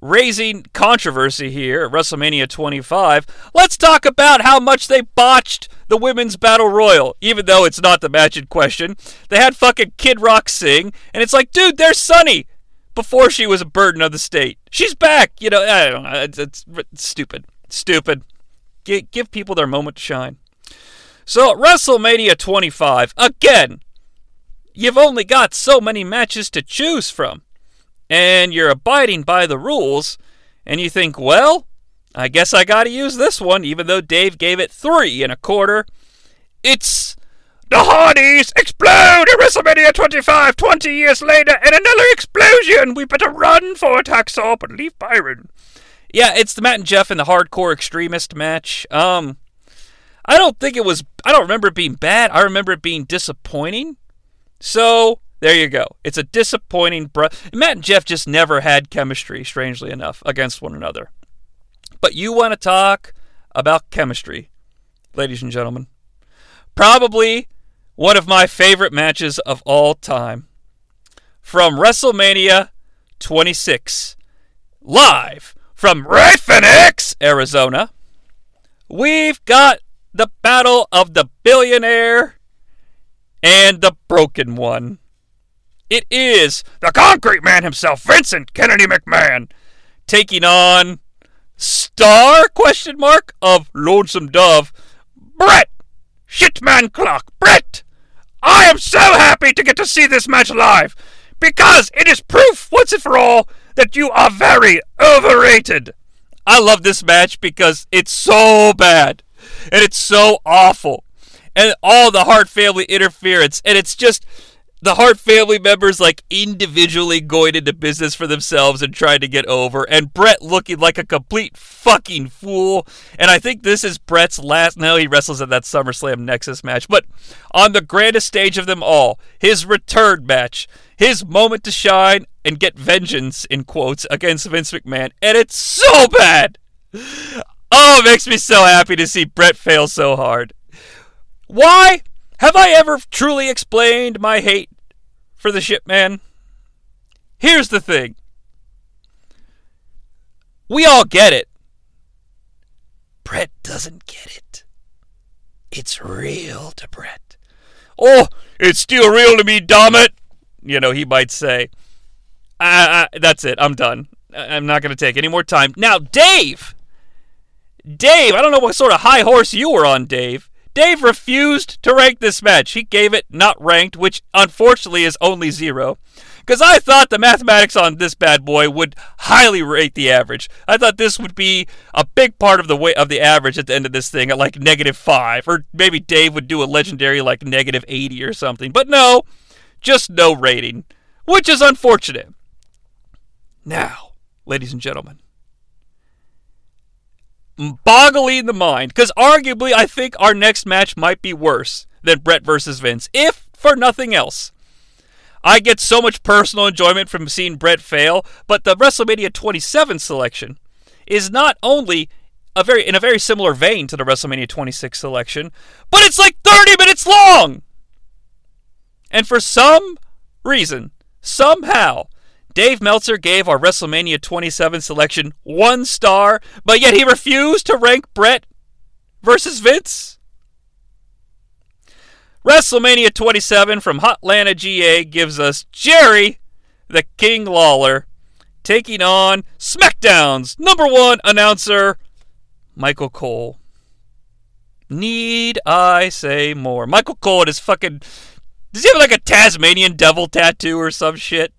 raising controversy here at WrestleMania 25, let's talk about how much they botched the women's battle royal, even though it's not the match in question. They had fucking Kid Rock sing, and it's like, dude, there's Sunny before she was a burden of the state. She's back. You know, I don't know. It's, it's, it's stupid. stupid. G- give people their moment to shine. So, WrestleMania 25, again, you've only got so many matches to choose from. And you're abiding by the rules, and you think, well, I guess I gotta use this one, even though Dave gave it three and a quarter. It's the Hardys explode at WrestleMania 25 20 years later, and another explosion! We better run for Hacksaw, but leave Byron. Yeah, it's the Matt and Jeff in the Hardcore Extremist match. Um, I don't think it was. I don't remember it being bad. I remember it being disappointing. So there you go. It's a disappointing. Br- Matt and Jeff just never had chemistry, strangely enough, against one another. But you want to talk about chemistry, ladies and gentlemen? Probably one of my favorite matches of all time. From WrestleMania 26, live from Ray Phoenix, Arizona, we've got the battle of the billionaire and the broken one. It is the concrete man himself, Vincent Kennedy McMahon, taking on star question mark of Lonesome Dove, Bret Shitman Clock. Bret, I am so happy to get to see this match live because it is proof once and for all that you are very overrated. I love this match because it's so bad and it's so awful and all the Hart family interference and it's just the Hart family members like individually going into business for themselves and trying to get over, and Bret looking like a complete fucking fool. And I think this is Bret's last. No, he wrestles at that SummerSlam Nexus match, but on the grandest stage of them all, his return match, his moment to shine and get vengeance in quotes against Vince McMahon, and it's so bad. Oh, it makes me so happy to see Bret fail so hard. Why? Have I ever truly explained my hate for the shipman? Here's the thing. We all get it. Bret doesn't get it. It's real to Bret. Oh, it's still real to me, damn it! You know, he might say. That's it. I'm done. I'm not going to take any more time. Now, Dave! Dave, I don't know what sort of high horse you were on, Dave. Dave refused to rank this match. He gave it not ranked, which unfortunately is only zero. Because I thought the mathematics on this bad boy would highly rate the average. I thought this would be a big part of the way of the average at the end of this thing at like negative five, or maybe Dave would do a legendary like negative eighty or something. But no, just no rating, which is unfortunate. Now, ladies and gentlemen, boggling the mind because arguably I think our next match might be worse than Bret versus Vince, if for nothing else. I get so much personal enjoyment from seeing Bret fail, but the WrestleMania 27 selection is not only a very in a very similar vein to the WrestleMania 26 selection, but it's like 30 minutes long. And for some reason, somehow, Dave Meltzer gave our WrestleMania 27 selection one star, but yet he refused to rank Bret versus Vince. WrestleMania 27 from Hotlanta, GA gives us Jerry the King Lawler taking on SmackDown's number one announcer, Michael Cole. Need I say more? Michael Cole his fucking. Does he have like a Tasmanian devil tattoo or some shit?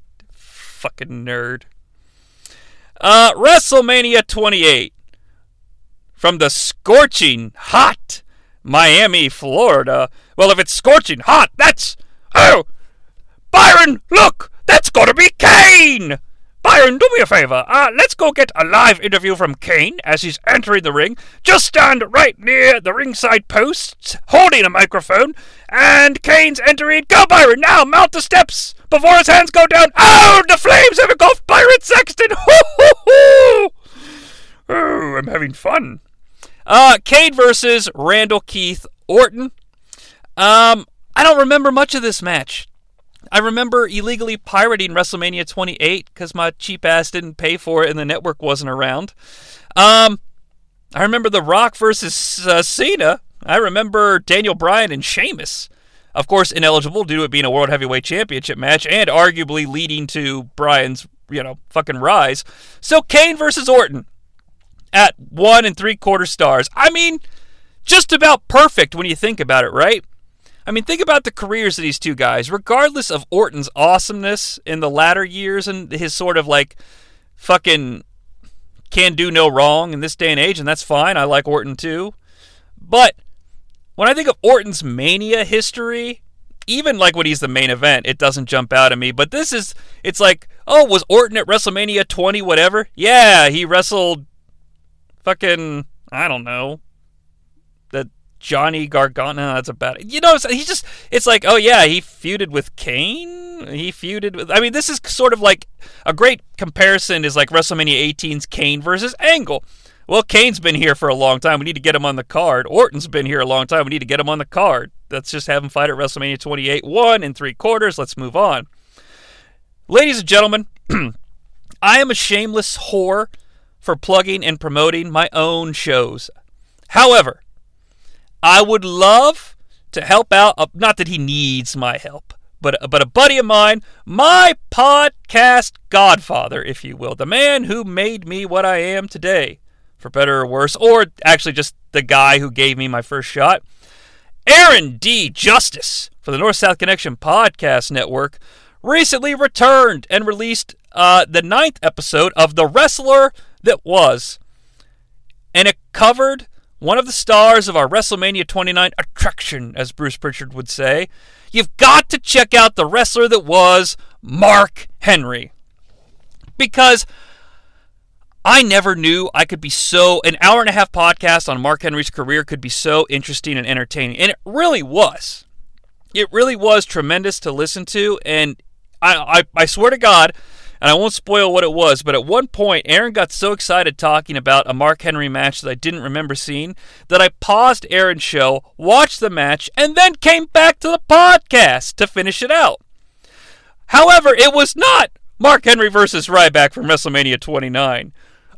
Fucking nerd. Uh, WrestleMania 28 from the scorching hot Miami, Florida. Well, if it's scorching hot, that's oh, Byron, look, that's got to be Kane. Byron, do me a favor. Uh, let's go get a live interview from Kane as he's entering the ring. Just stand right near the ringside posts, holding a microphone, and Kane's entering. Go, Byron, now mount the steps before his hands go down. Oh, the flames have engulfed Byron Saxton. [laughs] Oh, I'm having fun. Uh, Kane versus Randall Keith Orton. Um, I don't remember much of this match. I remember illegally pirating WrestleMania 28 because my cheap ass didn't pay for it and the network wasn't around. Um, I remember The Rock versus uh, Cena. I remember Daniel Bryan and Sheamus. Of course, ineligible due to it being a World Heavyweight Championship match and arguably leading to Bryan's, you know, fucking rise. So Kane versus Orton at one and three quarter stars. I mean, just about perfect when you think about it, right? I mean, think about the careers of these two guys. Regardless of Orton's awesomeness in the latter years and his sort of like fucking can do no wrong in this day and age, and that's fine. I like Orton too. But when I think of Orton's mania history, even like when he's the main event, it doesn't jump out at me. But this is, it's like, oh, was Orton at WrestleMania 20, whatever? Yeah, he wrestled fucking, I don't know, Johnny Gargano. That's about it. You know, he's just. It's like, oh yeah, he feuded with Kane. He feuded with. I mean, this is sort of like a great comparison. Is like WrestleMania 18's Kane versus Angle. Well, Kane's been here for a long time. We need to get him on the card. Orton's been here a long time. We need to get him on the card. Let's just have him fight at WrestleMania 28, one and three quarters. Let's move on. Ladies and gentlemen, [clears throat] I am a shameless whore for plugging and promoting my own shows. However, I would love to help out. Uh, not that he needs my help, but but a buddy of mine, my podcast godfather, if you will, the man who made me what I am today, for better or worse, or actually just the guy who gave me my first shot. Aaron D. Justice for the North South Connection Podcast Network recently returned and released uh, the ninth episode of The Wrestler That Was. And it covered one of the stars of our WrestleMania 29 attraction, as Bruce Pritchard would say. You've got to check out The Wrestler That Was, Mark Henry. Because I never knew I could be so an hour and a half podcast on Mark Henry's career could be so interesting and entertaining, and it really was. It really was tremendous to listen to, and I, I, I swear to God, and I won't spoil what it was, but at one point, Aaron got so excited talking about a Mark Henry match that I didn't remember seeing that I paused Aaron's show, watched the match, and then came back to the podcast to finish it out. However, it was not Mark Henry versus Ryback from WrestleMania 29.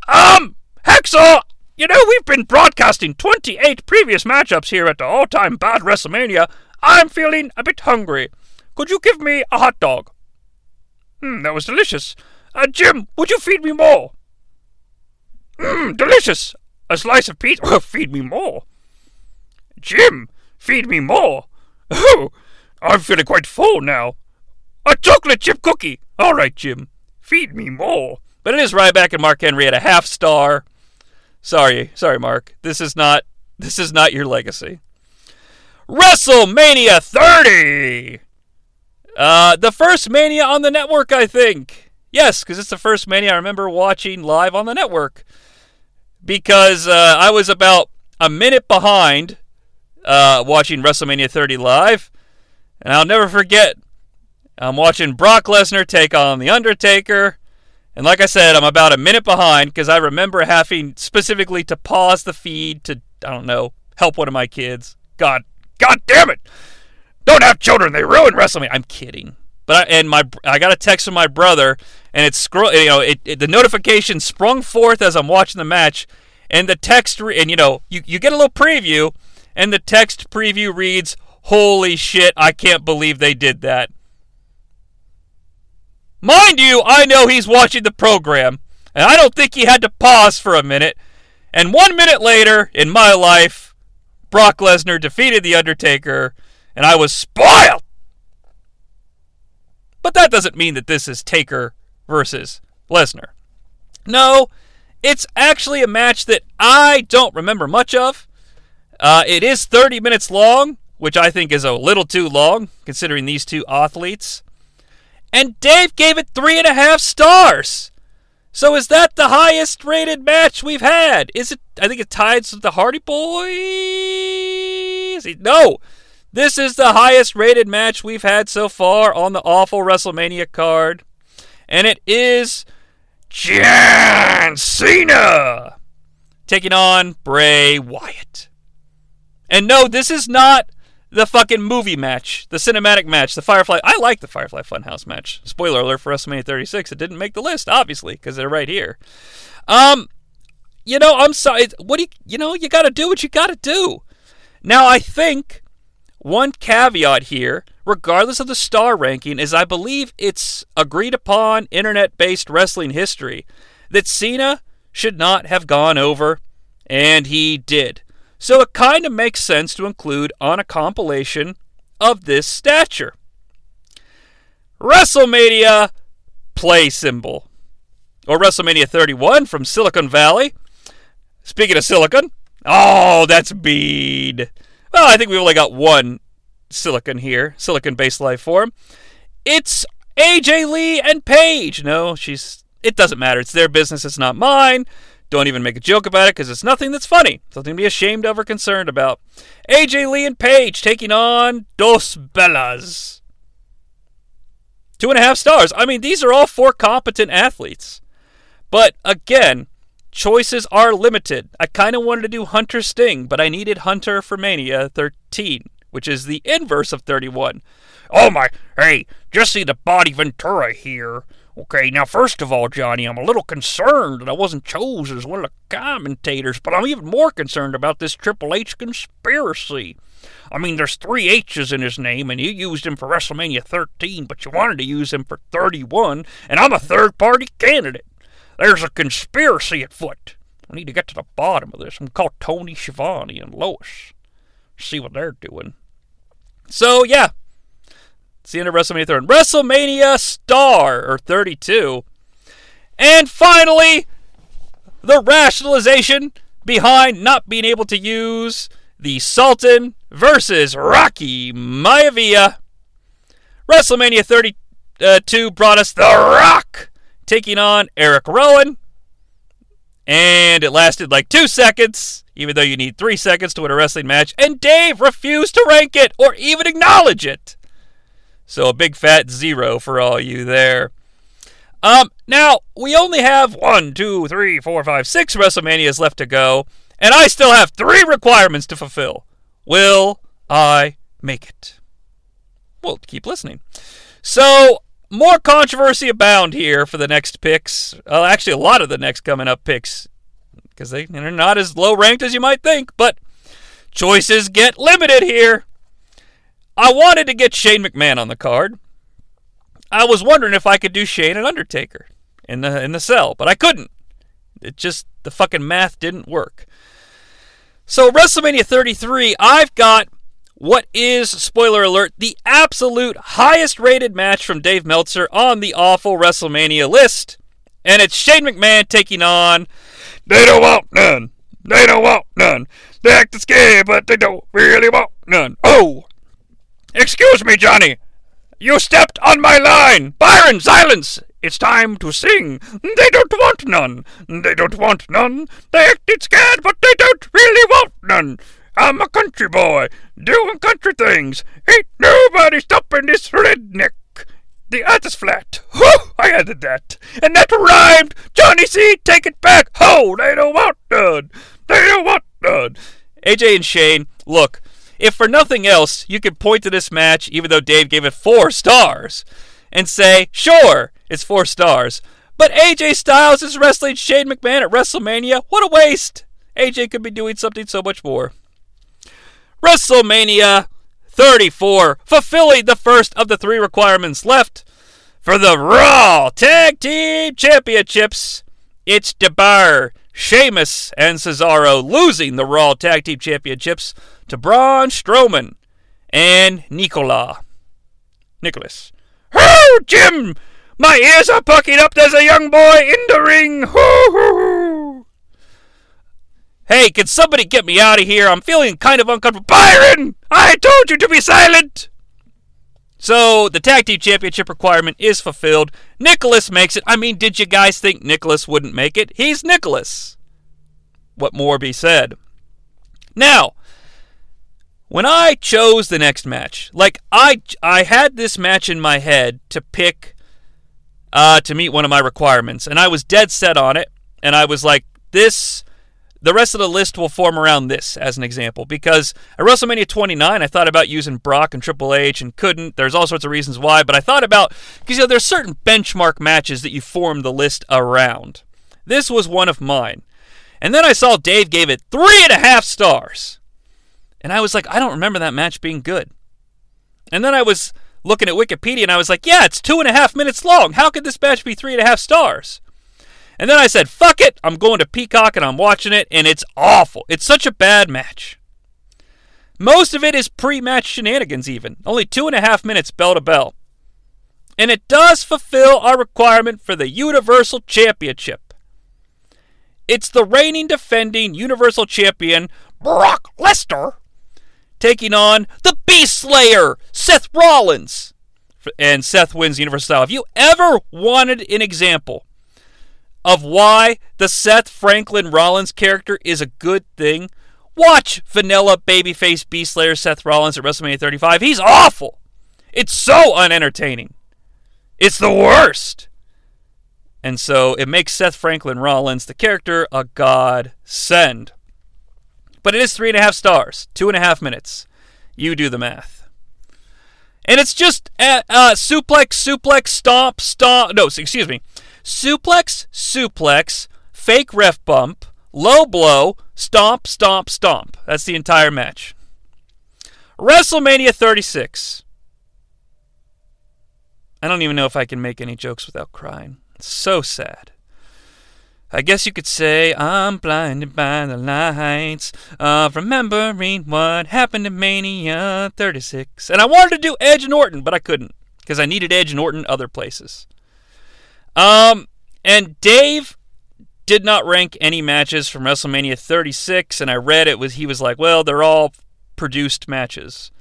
Um, Hacksaw, you know, we've been broadcasting 28 previous matchups here at the all time bad WrestleMania. I'm feeling a bit hungry. Could you give me a hot dog? Hmm, that was delicious. Uh, Jim, would you feed me more? Mmm, delicious. A slice of pizza. [laughs] Feed me more. Jim, feed me more. [laughs] Oh, I'm feeling quite full now. A chocolate chip cookie. All right, Jim, feed me more. But it is Ryback and Mark Henry at a half star. Sorry, sorry, Mark. This is not this is not your legacy. WrestleMania 30. Uh, the first Mania on the network, I think. Yes, because it's the first Mania I remember watching live on the network. Because uh, I was about a minute behind uh, watching WrestleMania 30 live. And I'll never forget, I'm watching Brock Lesnar take on The Undertaker. And like I said, I'm about a minute behind because I remember having specifically to pause the feed to, I don't know, help one of my kids. God, God damn it! Don't have children; they ruin wrestling. I'm kidding. But I, and my I got a text from my brother, and it's scroll. You know, it, it, the notification sprung forth as I'm watching the match, and the text re- and you know you you get a little preview, and the text preview reads, "Holy shit! I can't believe they did that." Mind you, I know he's watching the program, and I don't think he had to pause for a minute. And one minute later, in my life, Brock Lesnar defeated The Undertaker, and I was spoiled! But that doesn't mean that this is Taker versus Lesnar. No, it's actually a match that I don't remember much of. Uh, it is 30 minutes long, which I think is a little too long, considering these two athletes. And Dave gave it three and a half stars. So is that the highest rated match we've had? Is it? I think it ties with the Hardy Boys. No, this is the highest rated match we've had so far on the awful WrestleMania card, and it is John Cena taking on Bray Wyatt. And no, this is not the fucking movie match, the cinematic match, the Firefly. I like the Firefly Funhouse match. Spoiler alert for WrestleMania 36. It didn't make the list, obviously, because they're right here. Um, you know, I'm sorry. What do you, you know, you got to do what you got to do. Now, I think one caveat here, regardless of the star ranking, is I believe it's agreed upon internet based wrestling history that Cena should not have gone over, and he did. So it kind of makes sense to include on a compilation of this stature. WrestleMania play symbol. Or WrestleMania 31 from Silicon Valley. Speaking of silicon, oh, that's bead. Well, I think we've only got one silicon here, silicon based life form. It's AJ Lee and Paige. No, she's. It doesn't matter. It's their business. It's not mine. Don't even make a joke about it because it's nothing that's funny. Something to be ashamed of or concerned about. AJ Lee and Paige taking on Dos Bellas. Two and a half stars. I mean, these are all four competent athletes. But again, choices are limited. I kind of wanted to do Hunter Sting, but I needed Hunter for Mania 13, which is the inverse of 31. Oh my, hey, Jesse the body Ventura here. Okay, now, first of all, Johnny, I'm a little concerned that I wasn't chosen as one of the commentators, but I'm even more concerned about this Triple H conspiracy. I mean, there's three H's in his name, and you used him for WrestleMania 13, but you wanted to use him for 31, and I'm a third party candidate. There's a conspiracy at foot. I need to get to the bottom of this. I'm call Tony Schiavone and Lois. See what they're doing. So, yeah, it's the end of WrestleMania 30. WrestleMania Star, or 32. And finally, the rationalization behind not being able to use the Sultan versus Rocky Maivia. WrestleMania 32 brought us The Rock taking on Erick Rowan. And it lasted like two seconds, even though you need three seconds to win a wrestling match. And Dave refused to rank it or even acknowledge it. So a big fat zero for all you there. Um, now we only have one, two, three, four, five, six WrestleManias left to go, and I still have three requirements to fulfill. Will I make it? Well, keep listening. So more controversy abound here for the next picks. Well, actually, a lot of the next coming up picks because they, they're not as low ranked as you might think, but choices get limited here. I wanted to get Shane McMahon on the card. I was wondering if I could do Shane and Undertaker in the in the cell, but I couldn't. It just the fucking math didn't work. So WrestleMania 33, I've got what is spoiler alert the absolute highest rated match from Dave Meltzer on the awful WrestleMania list, and it's Shane McMahon taking on. They don't want none. They don't want none. They act scared, but they don't really want none. Oh, Excuse me, Johnny. You stepped on my line. Byron, silence. It's time to sing. They don't want none. They don't want none. They acted scared, but they don't really want none. I'm a country boy, doing country things. Ain't nobody stopping this redneck. The is flat. Whew, I added that. And that rhymed. Johnny C, take it back. Ho, they don't want none. They don't want none. AJ and Shane, look, if for nothing else, you could point to this match, even though Dave gave it four stars, and say, sure, it's four stars. But AJ Styles is wrestling Shane McMahon at WrestleMania. What a waste! AJ could be doing something so much more. WrestleMania 34, fulfilling the first of the three requirements left for the Raw Tag Team Championships. It's DeBar, Sheamus, and Cesaro losing the Raw Tag Team Championships to Braun Strowman and Nikola. Nicholas. Hoo, Jim! My ears are perking up. There's a young boy in the ring. Hoo, hoo, hoo. Hey, can somebody get me out of here? I'm feeling kind of uncomfortable. Byron! I told you to be silent! So, the tag team championship requirement is fulfilled. Nicholas makes it. I mean, did you guys think Nicholas wouldn't make it? He's Nicholas. What more be said? Now, when I chose the next match, like I I had this match in my head to pick uh, to meet one of my requirements, and I was dead set on it, and I was like, this. The rest of the list will form around this as an example because at WrestleMania 29, I thought about using Brock and Triple H and couldn't. There's all sorts of reasons why, but I thought about because you know there's certain benchmark matches that you form the list around. This was one of mine, and then I saw Dave gave it three and a half stars. And I was like, I don't remember that match being good. And then I was looking at Wikipedia and I was like, yeah, it's two and a half minutes long. How could this match be three and a half stars? And then I said, fuck it. I'm going to Peacock and I'm watching it, and it's awful. It's such a bad match. Most of it is pre match shenanigans, even. Only two and a half minutes bell to bell. And it does fulfill our requirement for the Universal Championship. It's the reigning defending Universal Champion, Brock Lesnar, taking on the Beast Slayer, Seth Rollins. And Seth wins Universal title. If you ever wanted an example of why the Seth Franklin Rollins character is a good thing, watch Vanilla Babyface Beast Slayer Seth Rollins at WrestleMania 35. He's awful. It's so unentertaining. It's the worst. And so it makes Seth Franklin Rollins, the character, a godsend. But it is three and a half stars, two and a half minutes. You do the math. And it's just uh, uh, suplex, suplex, stomp, stomp. No, excuse me. Suplex, suplex, fake ref bump, low blow, stomp, stomp, stomp. That's the entire match. WrestleMania 36. I don't even know if I can make any jokes without crying. It's so sad. I guess you could say I'm blinded by the lights of remembering what happened in Mania 36. And I wanted to do Edge and Orton, but I couldn't because I needed Edge and Orton other places. Um, and Dave did not rank any matches from WrestleMania 36, and I read it was he was like, well, they're all produced matches.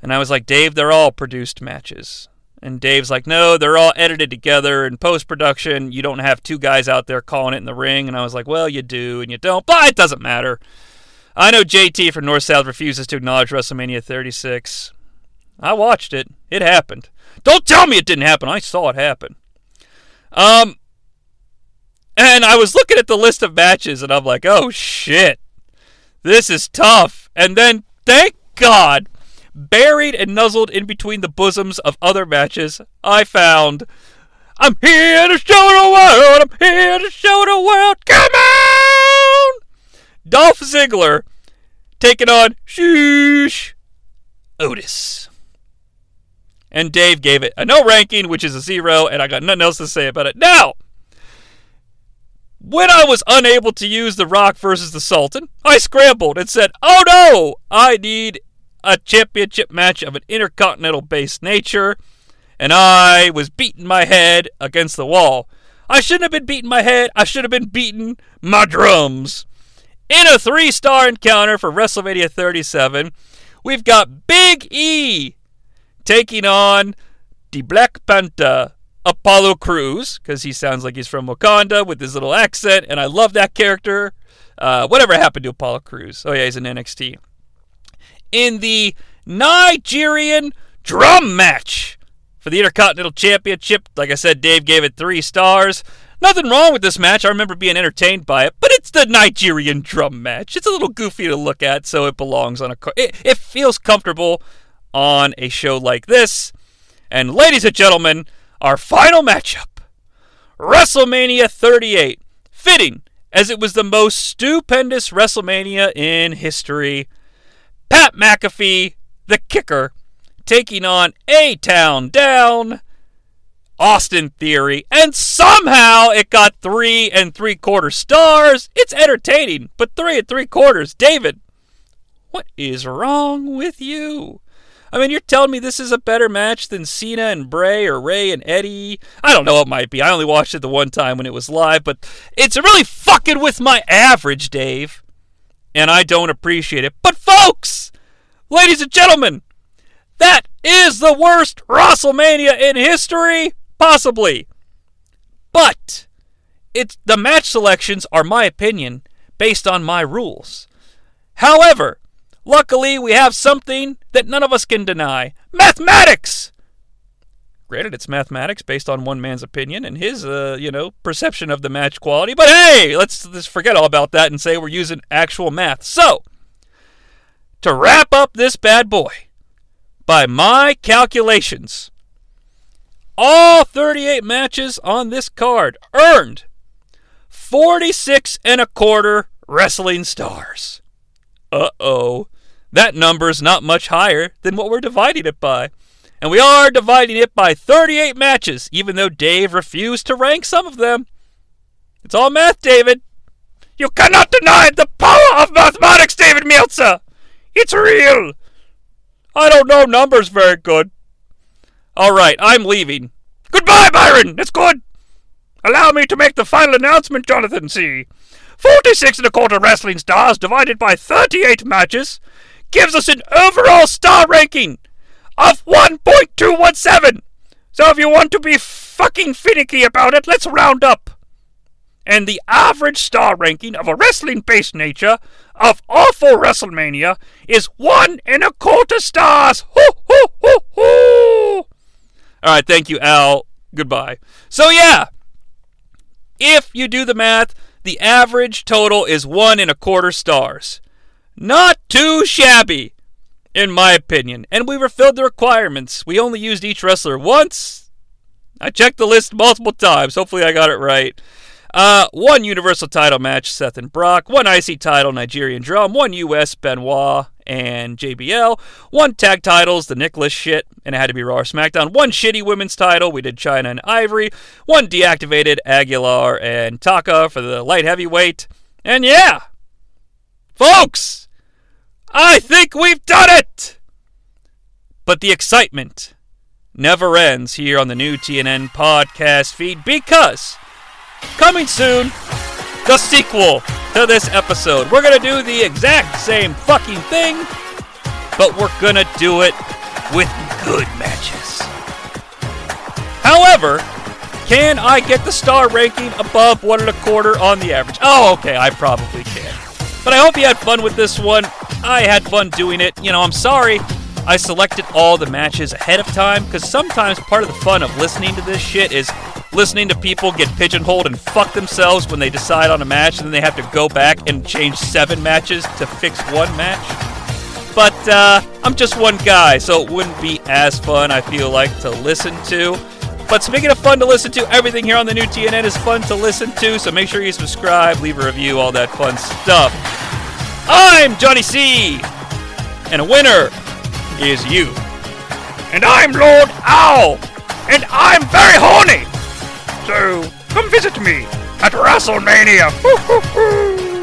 And I was like, Dave, they're all produced matches. And Dave's like, no, they're all edited together in post production. You don't have two guys out there calling it in the ring. And I was like, well, you do and you don't, but it doesn't matter. I know JT from North South refuses to acknowledge WrestleMania 36. I watched it. It happened. Don't tell me it didn't happen. I saw it happen. Um, and I was looking at the list of matches and I'm like, oh shit, this is tough. And then, thank God, buried and nuzzled in between the bosoms of other matches, I found I'm here to show the world, I'm here to show the world, come on! Dolph Ziggler taking on Sheesh Otis. And Dave gave it a no ranking, which is a zero, and I got nothing else to say about it. Now, when I was unable to use The Rock versus the Sultan, I scrambled and said, Oh no, I need a championship match of an intercontinental based nature, and I was beating my head against the wall. I shouldn't have been beating my head, I should have been beating my drums. In a three star encounter for WrestleMania 37, we've got Big E taking on the Black Panther, Apollo Crews, because he sounds like he's from Wakanda with his little accent, and I love that character. Uh, whatever happened to Apollo Crews? Oh, yeah, he's in NXT in the Nigerian drum match for the Intercontinental Championship. Like I said, Dave gave it three stars. Nothing wrong with this match. I remember being entertained by it, but it's the Nigerian drum match. It's a little goofy to look at, so it belongs on a. It, it feels comfortable on a show like this. And ladies and gentlemen, our final matchup WrestleMania 38. Fitting, as it was the most stupendous WrestleMania in history. Pat McAfee, the kicker, taking on A Town Down, Austin Theory, and somehow it got three and three quarter stars. It's entertaining, but three and three quarters. David, what is wrong with you? I mean, you're telling me this is a better match than Cena and Bray or Rey and Eddie? I don't know, it might be. I only watched it the one time when it was live, but it's really fucking with my average, Dave and I don't appreciate it. But, folks, ladies and gentlemen, that is the worst WrestleMania in history, possibly. But it's the match selections are my opinion based on my rules. However, luckily we have something that none of us can deny: mathematics. Granted, it's mathematics based on one man's opinion and his, uh, you know, perception of the match quality. But hey, let's just forget all about that and say we're using actual math. So, to wrap up this bad boy, by my calculations, all 38 matches on this card earned 46 and a quarter wrestling stars. Uh oh. That number's not much higher than what we're dividing it by and we are dividing it by 38 matches, even though Dave refused to rank some of them. It's all math, David. You cannot deny the power of mathematics, David Meltzer. It's real. I don't know numbers very good. All right, I'm leaving. Goodbye, Byron. It's good. Allow me to make the final announcement, Jonathan Sea. 46 and a quarter wrestling stars divided by 38 matches gives us an overall star ranking of 1.217. So if you want to be fucking finicky about it, let's round up. And the average star ranking of a wrestling based nature of awful WrestleMania is one and a quarter stars. Hoo, hoo, hoo, hoo. All right, thank you, Al. Goodbye. So, yeah, if you do the math, the average total is one and a quarter stars. Not too shabby. in my opinion. And we fulfilled the requirements. We only used each wrestler once. I checked the list multiple times. Hopefully, I got it right. Uh, one Universal title match, Seth and Brock. One IC title, Nigerian Drum. One US, Benoit and JBL. One tag titles, the Nicholas shit, and it had to be Raw or SmackDown. One shitty women's title, we did Chyna and Ivory. One deactivated Aguila and Taka for the light heavyweight. And yeah, folks, I think we've done it! But the excitement never ends here on the new TNN podcast feed because coming soon, the sequel to this episode. We're gonna do the exact same fucking thing, but we're gonna do it with good matches. However, can I get the star ranking above one and a quarter on the average? Oh, okay, I probably can. But I hope you had fun with this one. I had fun doing it. You know, I'm sorry I selected all the matches ahead of time because sometimes part of the fun of listening to this shit is listening to people get pigeonholed and fuck themselves when they decide on a match and then they have to go back and change seven matches to fix one match. But uh, I'm just one guy, so it wouldn't be as fun, I feel like, to listen to. But speaking of fun to listen to, everything here on the new TNN is fun to listen to, so make sure you subscribe, leave a review, all that fun stuff. I'm Jonnie Sea, and a winner is you. And I'm Lord Owl, and I'm very horny. So come visit me at WrestleMania. [laughs]